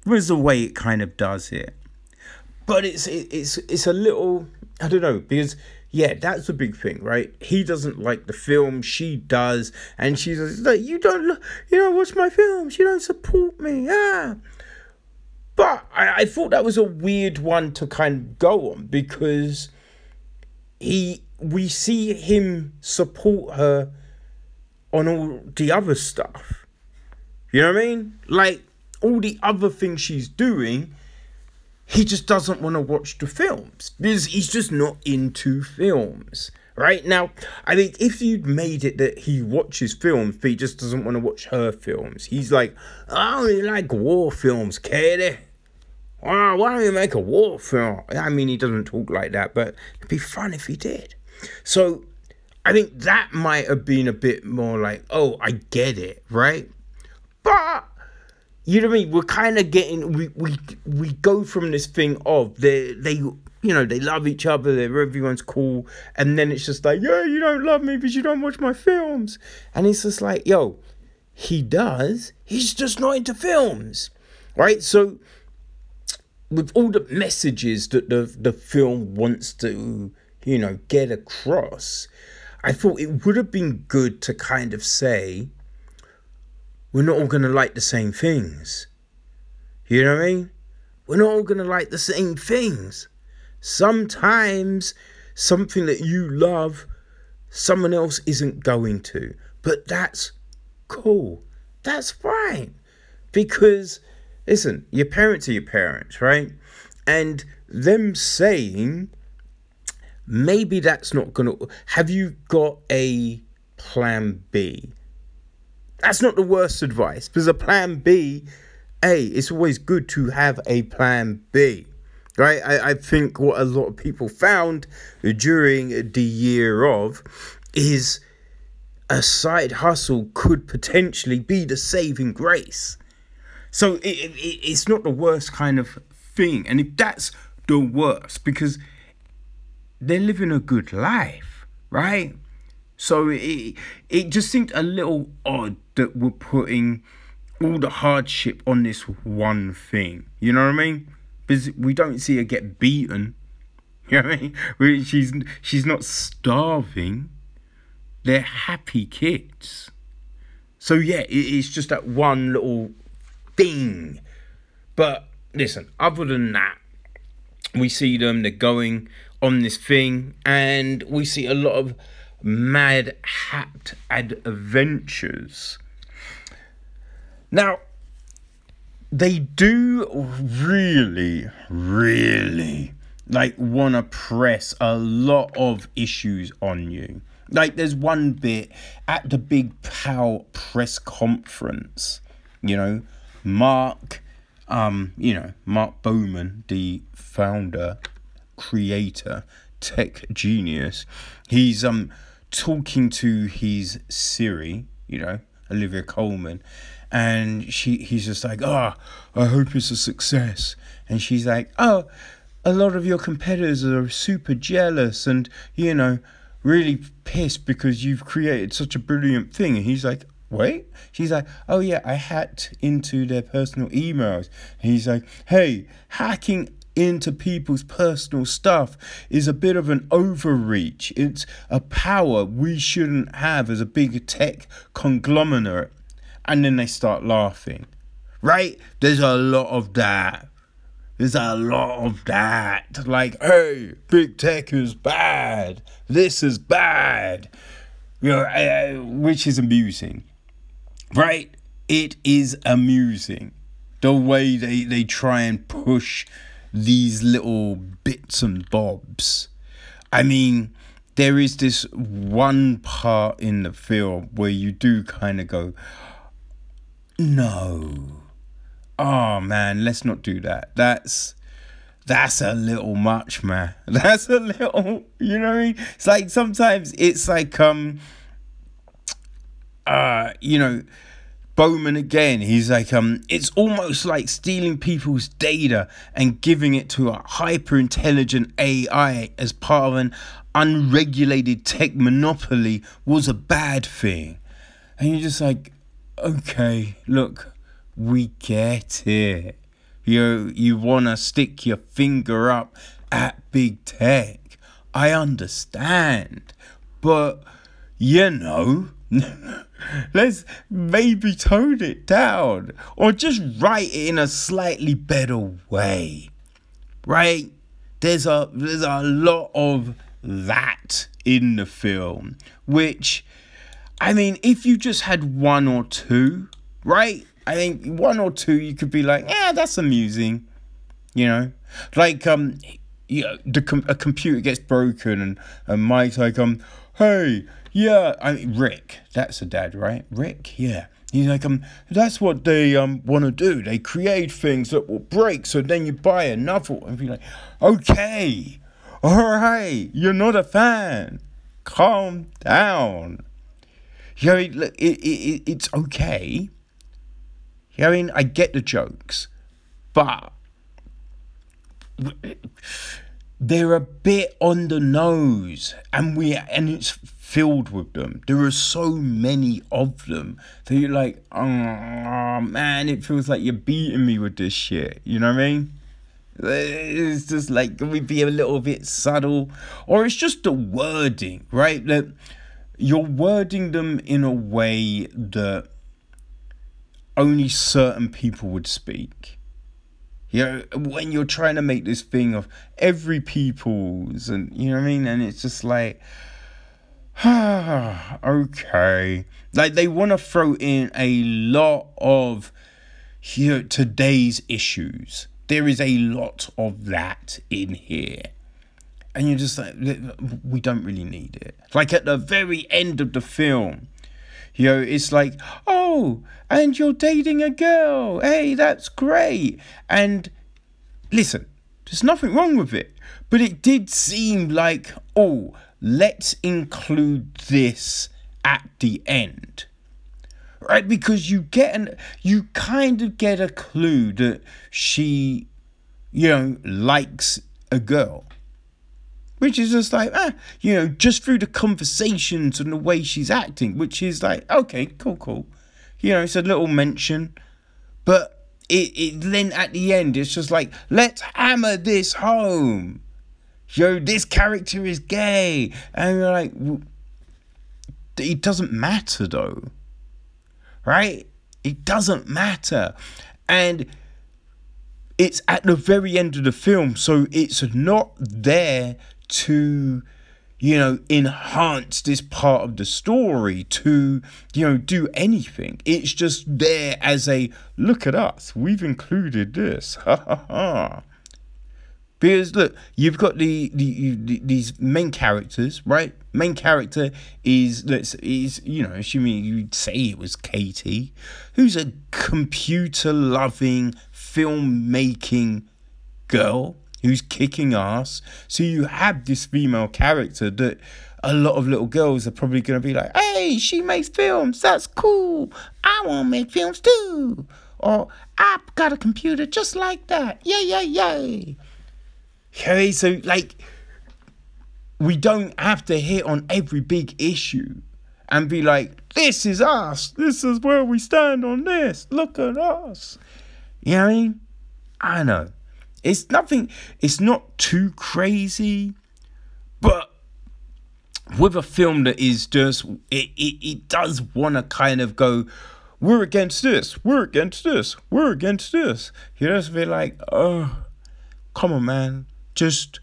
There's the way it kind of does it. But it's, it, it's, it's a little, I don't know, because yeah, that's a big thing, right? He doesn't like the film, she does, and she's like, "You don't, you don't watch my films. You don't support me." Ah, but I, I thought that was a weird one to kind of go on because he we see him support her on all the other stuff. You know what I mean? Like all the other things she's doing, he just doesn't want to watch the films because he's just not into films. Right now, I think if you'd made it that he watches films, but he just doesn't want to watch her films, he's like, I only like war films, Katie. Why, why don't you make a war film? I mean, he doesn't talk like that, but it'd be fun if he did. So I think that might have been a bit more like, oh, I get it, right? But you know what I mean? We're kind of getting we we we go from this thing of they they you know they love each other, they're everyone's cool, and then it's just like, yeah, you don't love me because you don't watch my films, and it's just like, yo, he does, he's just not into films, right? So with all the messages that the the film wants to you know get across, I thought it would have been good to kind of say we're not all going to like the same things. You know what I mean? We're not all going to like the same things. Sometimes something that you love, someone else isn't going to. But that's cool. That's fine. Because, listen, your parents are your parents, right? And them saying, maybe that's not going to. Have you got a plan B? That's not the worst advice because a plan B, A, it's always good to have a plan B. Right? I, I think what a lot of people found during the year of is a side hustle could potentially be the saving grace. So it, it, it's not the worst kind of thing. And if that's the worst, because they're living a good life, right? So it it just seemed a little odd that we're putting all the hardship on this one thing. You know what I mean? Because we don't see her get beaten. You know what I mean? She's she's not starving. They're happy kids. So yeah, it's just that one little thing. But listen, other than that, we see them. They're going on this thing, and we see a lot of mad hat adventures. Now, they do really, really like want to press a lot of issues on you. Like, there's one bit at the big POW press conference, you know, Mark, um, you know, Mark Bowman, the founder, creator, tech genius, he's um talking to his Siri, you know, Olivia Colman, and she he's just like, oh, I hope it's a success. And she's like, oh, a lot of your competitors are super jealous and, you know, really pissed because you've created such a brilliant thing. And he's like, wait? She's like, oh yeah, I hacked into their personal emails. And he's like, hey, hacking into people's personal stuff is a bit of an overreach. It's a power we shouldn't have as a big tech conglomerate. And then they start laughing. Right? There's a lot of that. There's a lot of that. Like, hey, big tech is bad. This is bad. You know, uh, which is amusing. Right? It is amusing. The way they, they try and push these little bits and bobs. I mean, there is this one part in the film where you do kind of go, no. Oh man, let's not do that. That's that's a little much, man. That's a little, you know what I mean? It's like sometimes it's like um uh you know Bowman again, he's like, um, it's almost like stealing people's data and giving it to a hyper intelligent AI as part of an unregulated tech monopoly was a bad thing. And you're just like, okay, look, we get it. You you wanna stick your finger up at big tech. I understand. But you know Let's maybe tone it down or just write it in a slightly better way. Right? There's a there's a lot of that in the film, which, I mean, if you just had one or two, right? I think one or two you could be like, yeah, that's amusing, you know, like um, you know, the com- a computer gets broken and and Mike's like um, hey, yeah, I mean, Rick, that's a dad, right? Rick, yeah. He's like, um, that's what they um want to do. They create things that will break, so then you buy another one. And be like, okay, all right, you're not a fan. Calm down. You know, it, it, it, it's okay I mean, I get the jokes, but they're a bit on the nose, and we and it's filled with them. There are so many of them that you're like, oh man, it feels like you're beating me with this shit. You know what I mean? It's just like, we be a little bit subtle? Or it's just the wording, right? That you're wording them in a way that only certain people would speak. You know, when you're trying to make this thing of every people's, and you know what I mean, and it's just like, ah, okay. Like they want to throw in a lot of you know, today's issues. There is a lot of that in here. And you're just like, we don't really need it. Like at the very end of the film, you know, it's like, oh, and you're dating a girl. Hey, that's great. And listen, there's nothing wrong with it. But it did seem like, oh, let's include this at the end. Right? Because you get an you kind of get a clue that she, you know, likes a girl which is just like ah, you know, just through the conversations and the way she's acting, which is like okay, cool, cool. You know, it's a little mention, but it, it then at the end it's just like let's hammer this home. Yo, this character is gay, and you're like, it doesn't matter though, right? It doesn't matter, and it's at the very end of the film, so it's not there to you know enhance this part of the story to you know do anything. It's just there as a look at us we've included this. Ha ha ha because look you've got the, the, the these main characters right? Main character is let's is you know assuming you'd say it was katie who's a computer loving filmmaking girl who's kicking ass. So you have this female character that a lot of little girls are probably going to be like, hey, she makes films. That's cool. I want to make films too. Or I've got a computer just like that. Yay, yay, yay. Okay, so like, we don't have to hit on every big issue and be like, this is us. This is where we stand on this. Look at us. You know what I mean? I know. It's nothing, it's not too crazy, but with a film that is just, it, it, it does want to kind of go, we're against this, we're against this, we're against this. You just feel like, oh, come on, man. Just,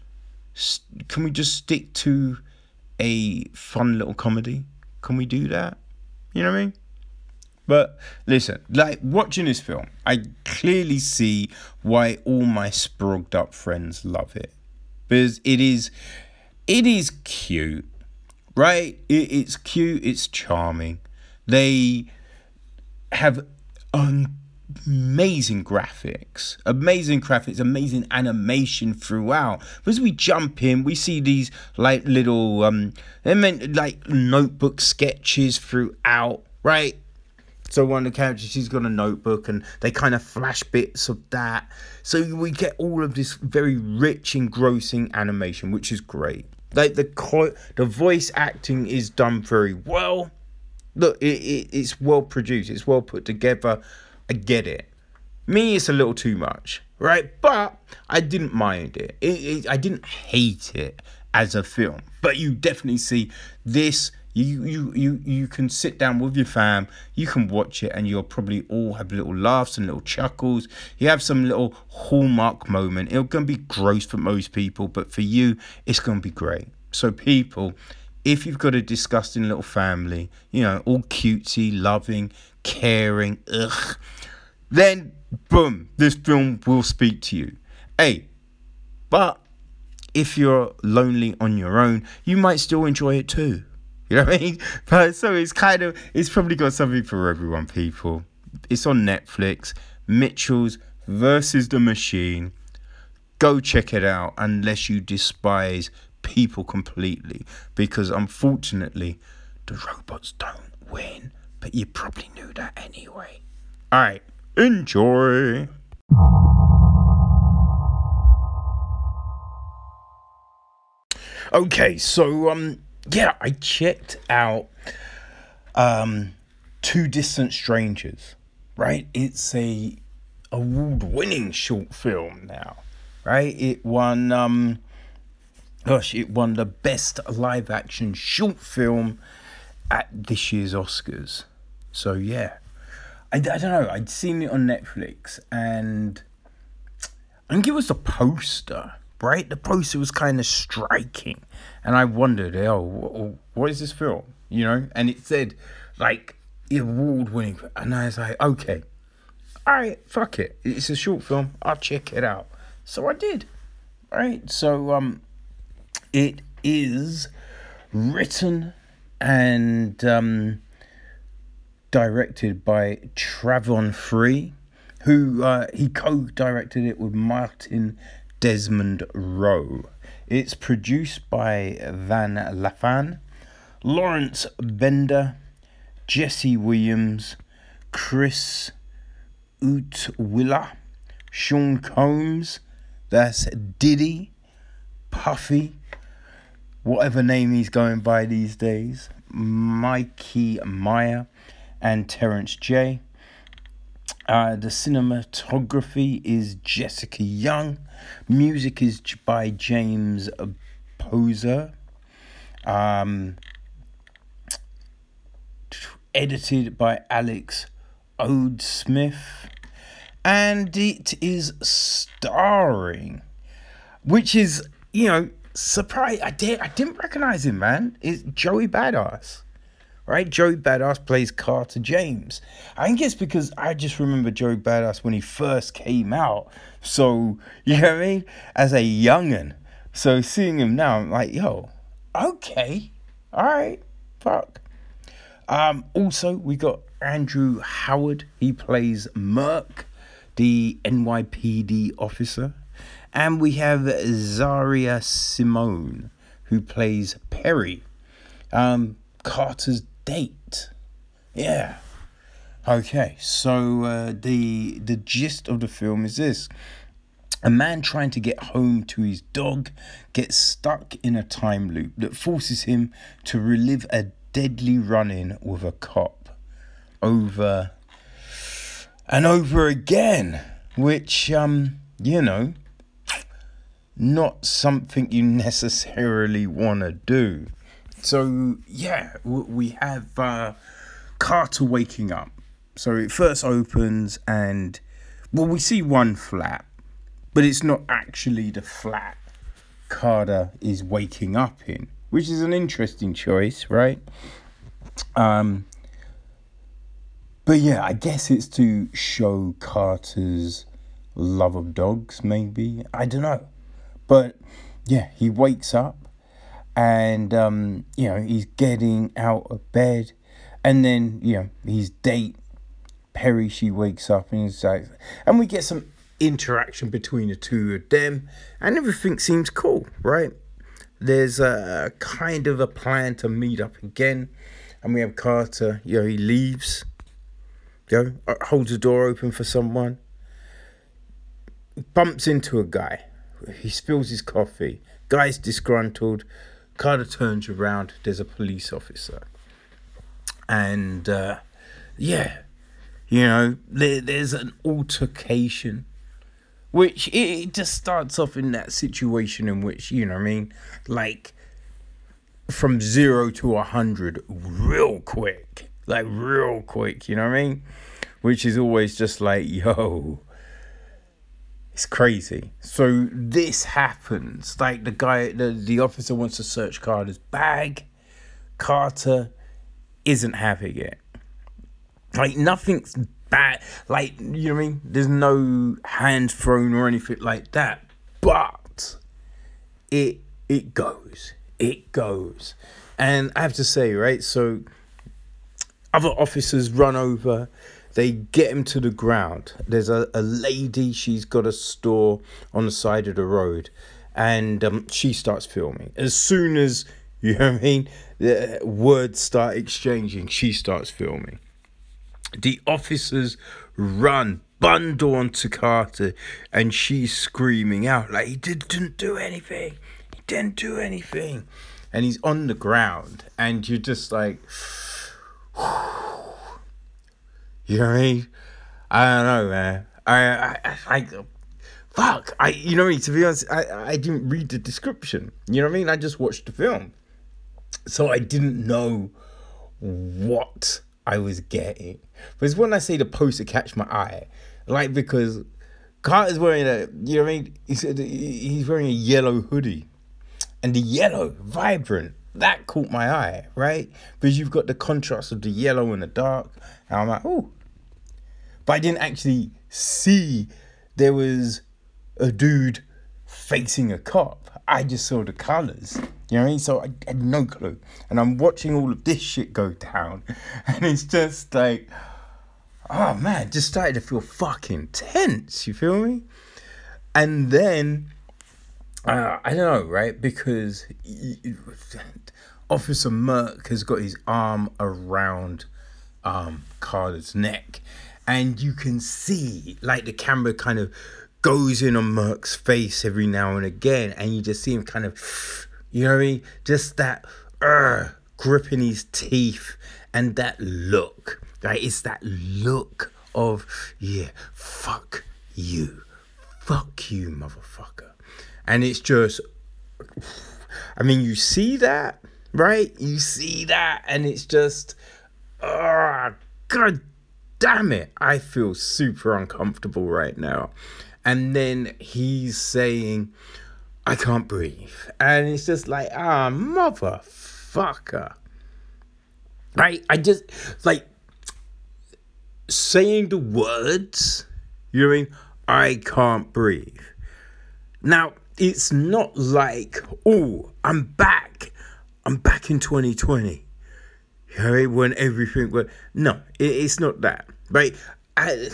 can we just stick to a fun little comedy? Can we do that? You know what I mean? But listen, like watching this film, I clearly see why all my sprugged up friends love it. Because it is it is cute. Right? It, it's cute, it's charming. They have amazing graphics, amazing graphics, amazing animation throughout. As we jump in, we see these like little um, they meant like notebook sketches throughout, right? So one of the characters, she's got a notebook, and they kind of flash bits of that. So we get all of this very rich, engrossing animation, which is great. Like the the voice acting is done very well. Look, it, it, it's well produced. It's well put together. I get it. Me, it's a little too much, right? But I didn't mind it, it I didn't hate it as a film. But you definitely see this you you you you can sit down with your fam, you can watch it, and you'll probably all have little laughs and little chuckles. You have some little hallmark moment. It's gonna be gross for most people, but for you, it's gonna be great. So, people, if you've got a disgusting little family, you know, all cutesy, loving, caring, ugh, then boom, this film will speak to you. Hey, but if you're lonely on your own, you might still enjoy it too. You know what I mean? But so it's kind of it's probably got something for everyone, people. It's on Netflix. Mitchell's versus the Machine. Go check it out unless you despise people completely. Because unfortunately, the robots don't win. But you probably knew that anyway. Alright, enjoy. Okay, so um yeah, I checked out um Two Distant Strangers, right? It's a award-winning short film now, right? It won um gosh, it won the best live action short film at this year's Oscars. So yeah. I, I don't know, I'd seen it on Netflix and I think it was the poster right? The poster was kind of striking, and I wondered, oh, what is this film? You know, and it said like award winning, and I was like, okay, all right, fuck it, it's a short film, I'll check it out. So I did, right? So um, it is written and um directed by Travon Free, who uh, he co-directed it with Martin Desmond Roe. It's produced by Van Lathan, Lawrence Bender, Jesse Williams, Chris Utwiller, Sean Combs, that's Diddy, Puffy, whatever name he's going by these days, Mikey Meyer, and Terrence J. Uh, the cinematography is Jessica Young. Music is by James Poyser. Um, edited by Alex Ode Smith. And it is starring, which is, you know, surprise. I did I didn't recognize him, man. It's Joey Badass right? Joey Badass plays Carter James. I think it's because I just remember Joey Badass when he first came out. So, you know what I mean? As a youngin'. So seeing him now, I'm like, yo, okay. All right. Fuck. Um, also, we got Andrew Howard. He plays Merc, the NYPD officer. And we have Zaria Simone, who plays Perry. Um, Carter's date. Yeah. Okay, so uh, the the gist of the film is this. A man trying to get home to his dog gets stuck in a time loop that forces him to relive a deadly run in with a cop over and over again, which, um, you know, not something you necessarily want to do. So yeah, we have uh, Carter waking up. So it first opens and well, we see one flat, but it's not actually the flat Carter is waking up in, which is an interesting choice, right? Um, but yeah, I guess it's to show Carter's love of dogs, maybe. I don't know. But yeah, he wakes up and um, you know he's getting out of bed, and then you know his date Perry she wakes up and he's like, and we get some interaction between the two of them, and everything seems cool, right? There's a kind of a plan to meet up again, and we have Carter. You know he leaves, you know, uh, holds the door open for someone, bumps into a guy. He spills his coffee. Guy's disgruntled Carter turns around, there's a police officer. And uh, yeah, you know, there, there's an altercation, which it, it just starts off in that situation in which, you know I mean? Like from zero to a hundred real quick. Like real quick, you know what I mean? Which is always just like, yo, It's crazy. So this happens. Like the guy, the, the officer wants to search Carter's bag. Carter isn't having it. Like nothing's bad. Like you know what I mean? There's no hand thrown or anything like that. But it it goes. It goes. And I have to say, right? So other officers run over they get him to the ground. There's a, a lady, she's got a store on the side of the road, and um, she starts filming. As soon as, you know what I mean, the words start exchanging, she starts filming. The officers run, bundle onto Carter, and she's screaming out, like, he didn't do anything. He didn't do anything. And he's on the ground, and you're just like, you know what I mean? I don't know, man. I, I, I, fuck. I, you know what I mean? To be honest, I, I didn't read the description. You know what I mean? I just watched the film, so I didn't know what I was getting. But it's when I say the poster catch my eye, like because Carter's wearing a, you know what I mean? He's, he's wearing a yellow hoodie, and the yellow, vibrant, that caught my eye, right? Because you've got the contrast of the yellow and the dark, and I'm like, oh. But I didn't actually see there was a dude facing a cop. I just saw the colours. You know what I mean? So I had no clue. And I'm watching all of this shit go down. And it's just like, oh man, just started to feel fucking tense. You feel me? And then, uh, I don't know, right? Because Officer Merck has got his arm around um, Carter's neck, and you can see like the camera kind of goes in on Merck's face every now and again, and you just see him kind of, you know I mean? Just that uh, gripping his teeth and that look. Like it's that look of yeah, fuck you, fuck you, motherfucker, and it's just. I mean, you see that, right? You see that, and it's just, oh, god damn it, I feel super uncomfortable right now. And then he's saying, I can't breathe. And it's just like, ah, motherfucker. Right? I just, like, saying the words, you know what I mean? I can't breathe. Now, it's not like, oh, I'm back. I'm back in 2020. You know, when everything went. No, it, it's not that. Right? I,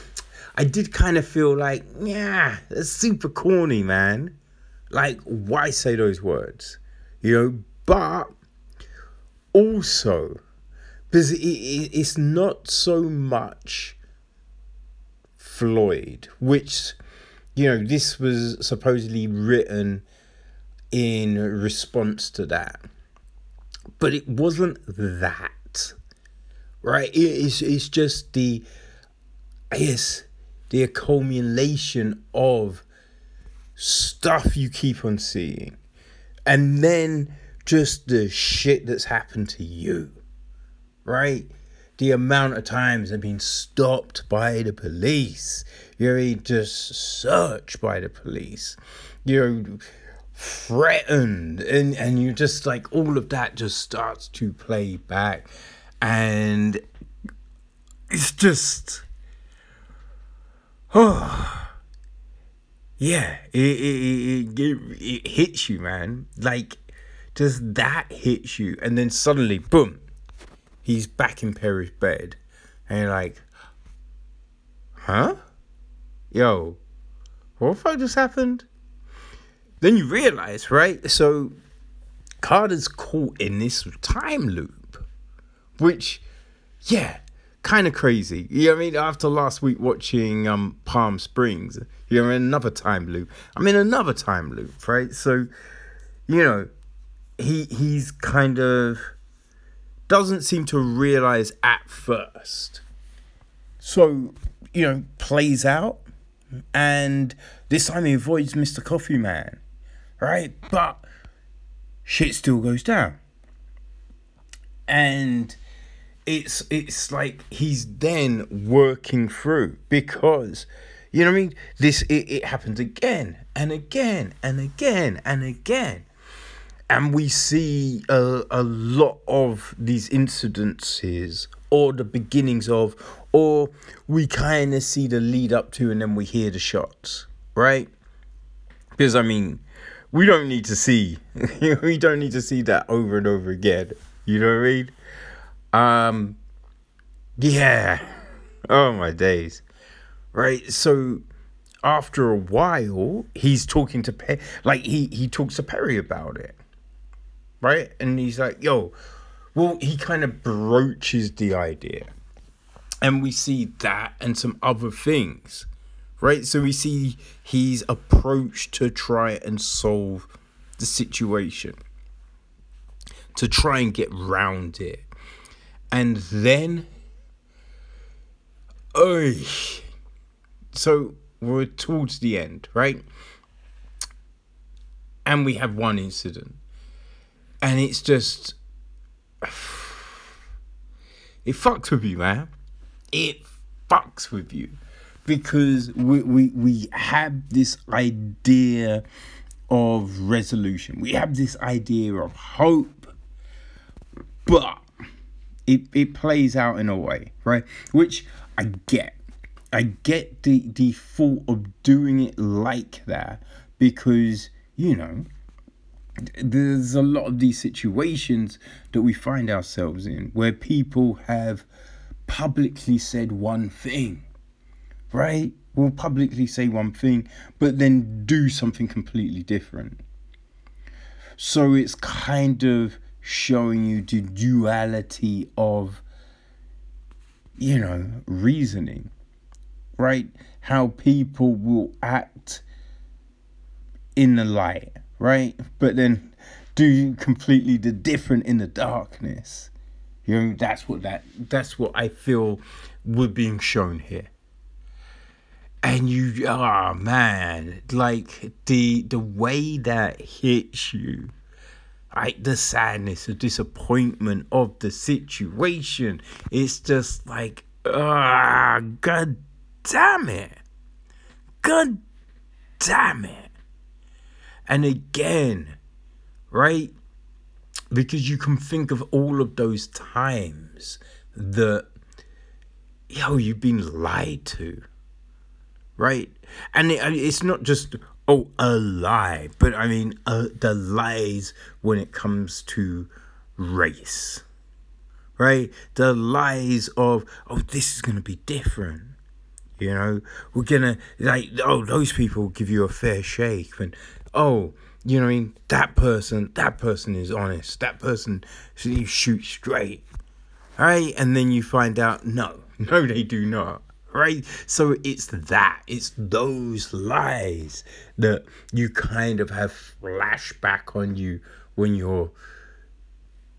I did kind of feel like, yeah, that's super corny, man. Like, why say those words? You know, but also, because it, it, it's not so much Floyd, which you know, this was supposedly written in response to that. But it wasn't that. Right? It's, it's just the, yes, the accumulation of stuff you keep on seeing. And then just the shit that's happened to you. Right? the amount of times I've been stopped by the police. You're just searched by the police. You're threatened, and and you just like all of that just starts to play back, and it's just oh yeah, it it, it, it, it hits you, man. Like just that hits you, and then suddenly, boom he's back in Perry's bed, and you're like, huh? Yo, what the fuck just happened? Then you realize, right? So Carter's caught in this time loop, which, yeah, kind of crazy. You know what I mean? After last week watching um Palm Springs, you're in another time loop. I'm in another time loop, right? So, you know, he he's kind of doesn't seem to realize at first. So, you know, plays out, and this time he avoids Mr. Coffee Man, right? But shit still goes down. And it's it's like he's then working through because You know what I mean? This it, it happens again and again and again and again. And we see a, a lot of these incidences or the beginnings of, or we kind of see the lead up to and then we hear the shots, right? Because I mean, we don't need to see, we don't need to see that over and over again. You know what I mean? Um, yeah. Oh my days. Right. So after a while, he's talking to Perry, like he he talks to Perry about it, right? And he's like, "Yo, well," he kind of broaches the idea, and we see that and some other things, right? So we see his approach to try and solve the situation, to try and get round it, and then, oh, so we're towards the end, right? And we have one incident. And it's just. It fucks with you, man. It fucks with you. Because we, we, we have this idea of resolution, we have this idea of hope, but it, it plays out in a way, right? Which I get I get the the thought of doing it like that because you know there's a lot of these situations that we find ourselves in where people have publicly said one thing, right? Will publicly say one thing, but then do something completely different. So it's kind of showing you the duality of, you know, reasoning right? How people will act in the light, right? But then do completely the different in the darkness. You know, that's what that that's what I feel we're being shown here. And you oh man, like the the way that hits you like the sadness, the disappointment of the situation. It's just like, ah, god damn it. God damn it. And again, right? Because you can think of all of those times that, yo, you've been lied to, right? And it, it's not just, oh, a lie, but I mean, uh, the lies when it comes to race, right? The lies of, oh, this is going to be different you know, we're gonna like oh those people give you a fair shake and oh you know I mean? That person that person is honest. That person you shoot straight right? And then you find out no no they do not right so it's that it's those lies that you kind of have flashback on you when you're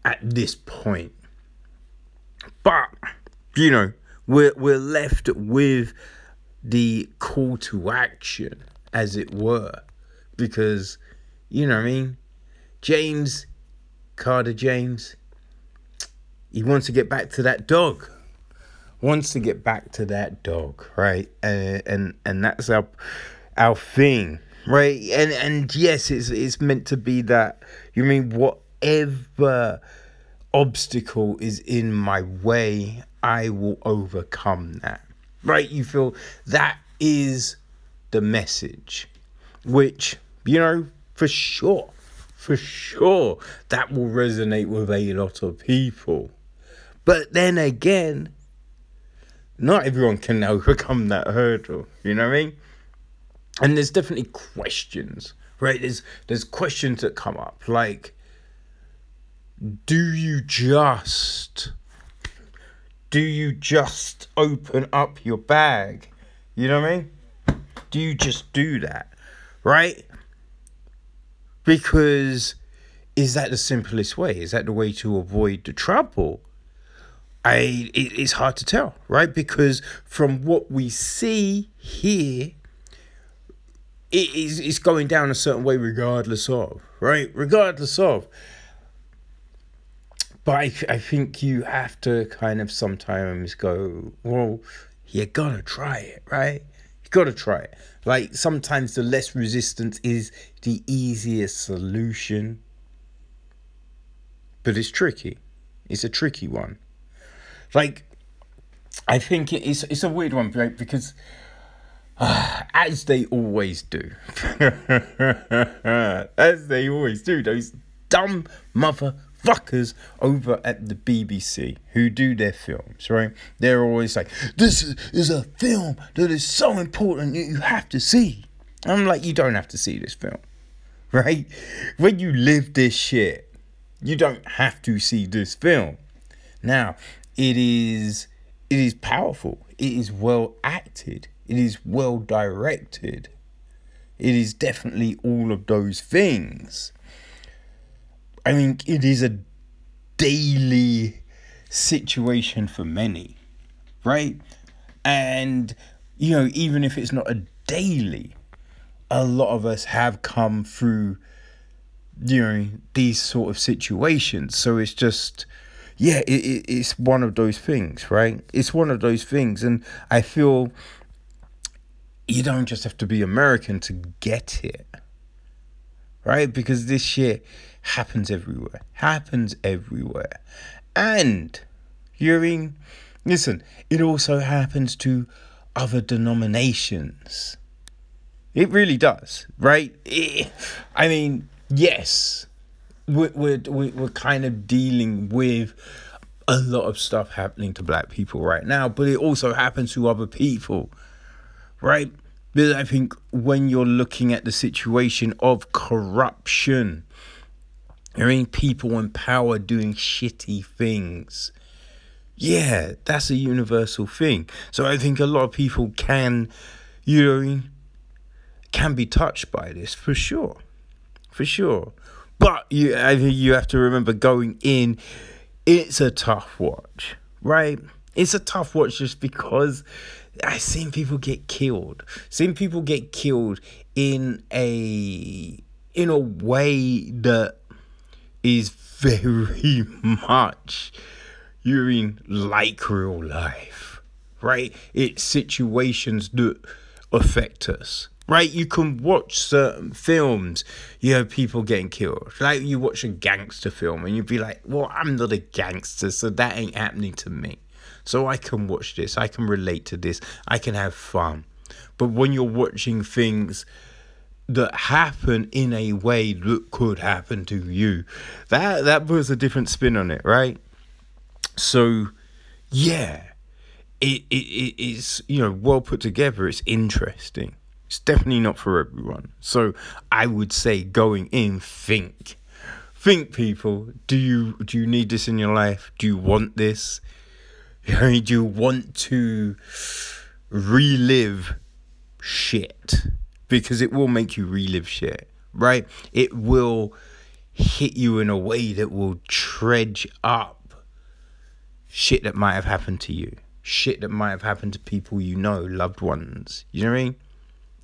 at this point but you know we're we're left with the call to action, as it were, because you know I mean. James Carter James, he wants to get back to that dog. Wants to get back to that dog, right? And and and that's our our thing, right? And and yes, it's it's meant to be that. You mean whatever obstacle is in my way, I will overcome that. Right? You feel that is the message, which, you know, for sure, for sure, that will resonate with a lot of people. But then again, not everyone can overcome that hurdle, you know what I mean? And there's definitely questions, right? There's there's questions that come up like do you just do you just open up your bag? You know what I mean? Do you just do that? Right? Because is that the simplest way? Is that the way to avoid the trouble? I it, it's hard to tell, right? Because from what we see here, it is it's going down a certain way regardless of, right? Regardless of but I, I think you have to kind of sometimes go, well, you gotta try it, right? You Gotta try it. Like sometimes the less resistance is the easiest solution. But it's tricky. It's a tricky one. Like I think it's it's a weird one, right? Because uh, as they always do, as they always do, those dumb motherfuckers over at the BBC who do their films, right? They're always like, "This is a film that is so important that you have to see." I'm like, you don't have to see this film, right? When you live this shit, you don't have to see this film. Now, it is it is powerful. It is well acted. It is well directed. It is definitely all of those things. I mean, it is a daily situation for many, right? And, you know, even if it's not a daily, a lot of us have come through, you know, these sort of situations. So it's just, yeah, it, it, it's one of those things, right? It's one of those things. And I feel you don't just have to be American to get it, right? Because this shit happens everywhere, happens everywhere. And, you mean, listen, it also happens to other denominations. It really does, right? It, I mean, yes, we're, we're, we're kind of dealing with a lot of stuff happening to black people right now, but it also happens to other people, right? But I think when you're looking at the situation of corruption, I mean, people in power doing shitty things. Yeah, that's a universal thing. So I think a lot of people can, you know, can be touched by this for sure, for sure. But you, I think you have to remember going in. It's a tough watch, right? It's a tough watch just because I've seen people get killed. Seen people get killed in a in a way that is very much you mean like real life, right? It's situations that affect us right? You can watch certain films, you have people getting killed. Like you watch a gangster film and you'd be like, well, I'm not a gangster, so that ain't happening to me. So I can watch this, I can relate to this, I can have fun. But when you're watching things that happen in a way that could happen to you, that that puts a different spin on it, right? So yeah. It, it, it is you know well put together it's interesting it's definitely not for everyone. So I would say going in, think. Think people, do you do you need this in your life? Do you want this? do you want to relive shit? Because it will make you relive shit, right? It will hit you in a way that will dredge up shit that might have happened to you, shit that might have happened to people you know, loved ones. You know what I mean?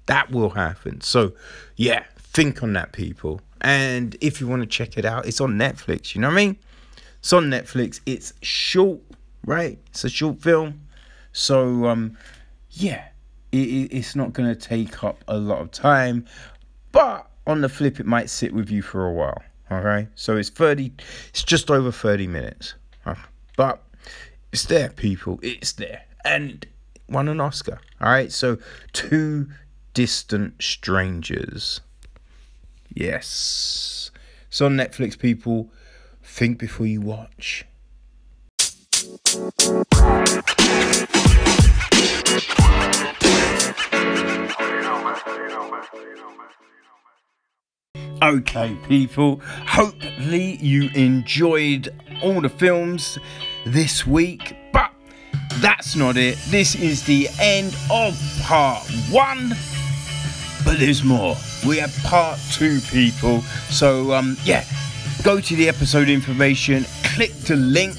That will happen. So, yeah, think on that, people. And if you want to check it out, it's on Netflix. You know what I mean? It's on Netflix. It's short, right? It's a short film. So, um, yeah, it, it's not going to take up a lot of time. But on the flip, it might sit with you for a while. Okay? So it's 30, it's just over 30 minutes. But it's there, people. It's there. And won an Oscar. All right? So, two Distant Strangers. Yes. It's on Netflix, people. Think before you watch. Okay, people. Hopefully, you enjoyed all the films this week, but that's not it. This is the end of part one but there's more. We have part two, people. So, um, yeah, go to the episode information, click the link,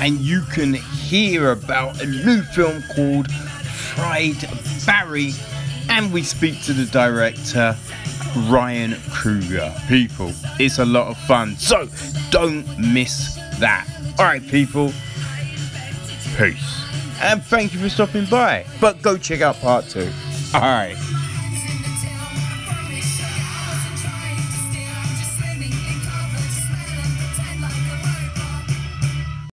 and you can hear about a new film called Fried Barry. And we speak to the director, Ryan Kruger. People, it's a lot of fun. So, don't miss that. All right, people. Peace. And thank you for stopping by. But go check out part two. All right.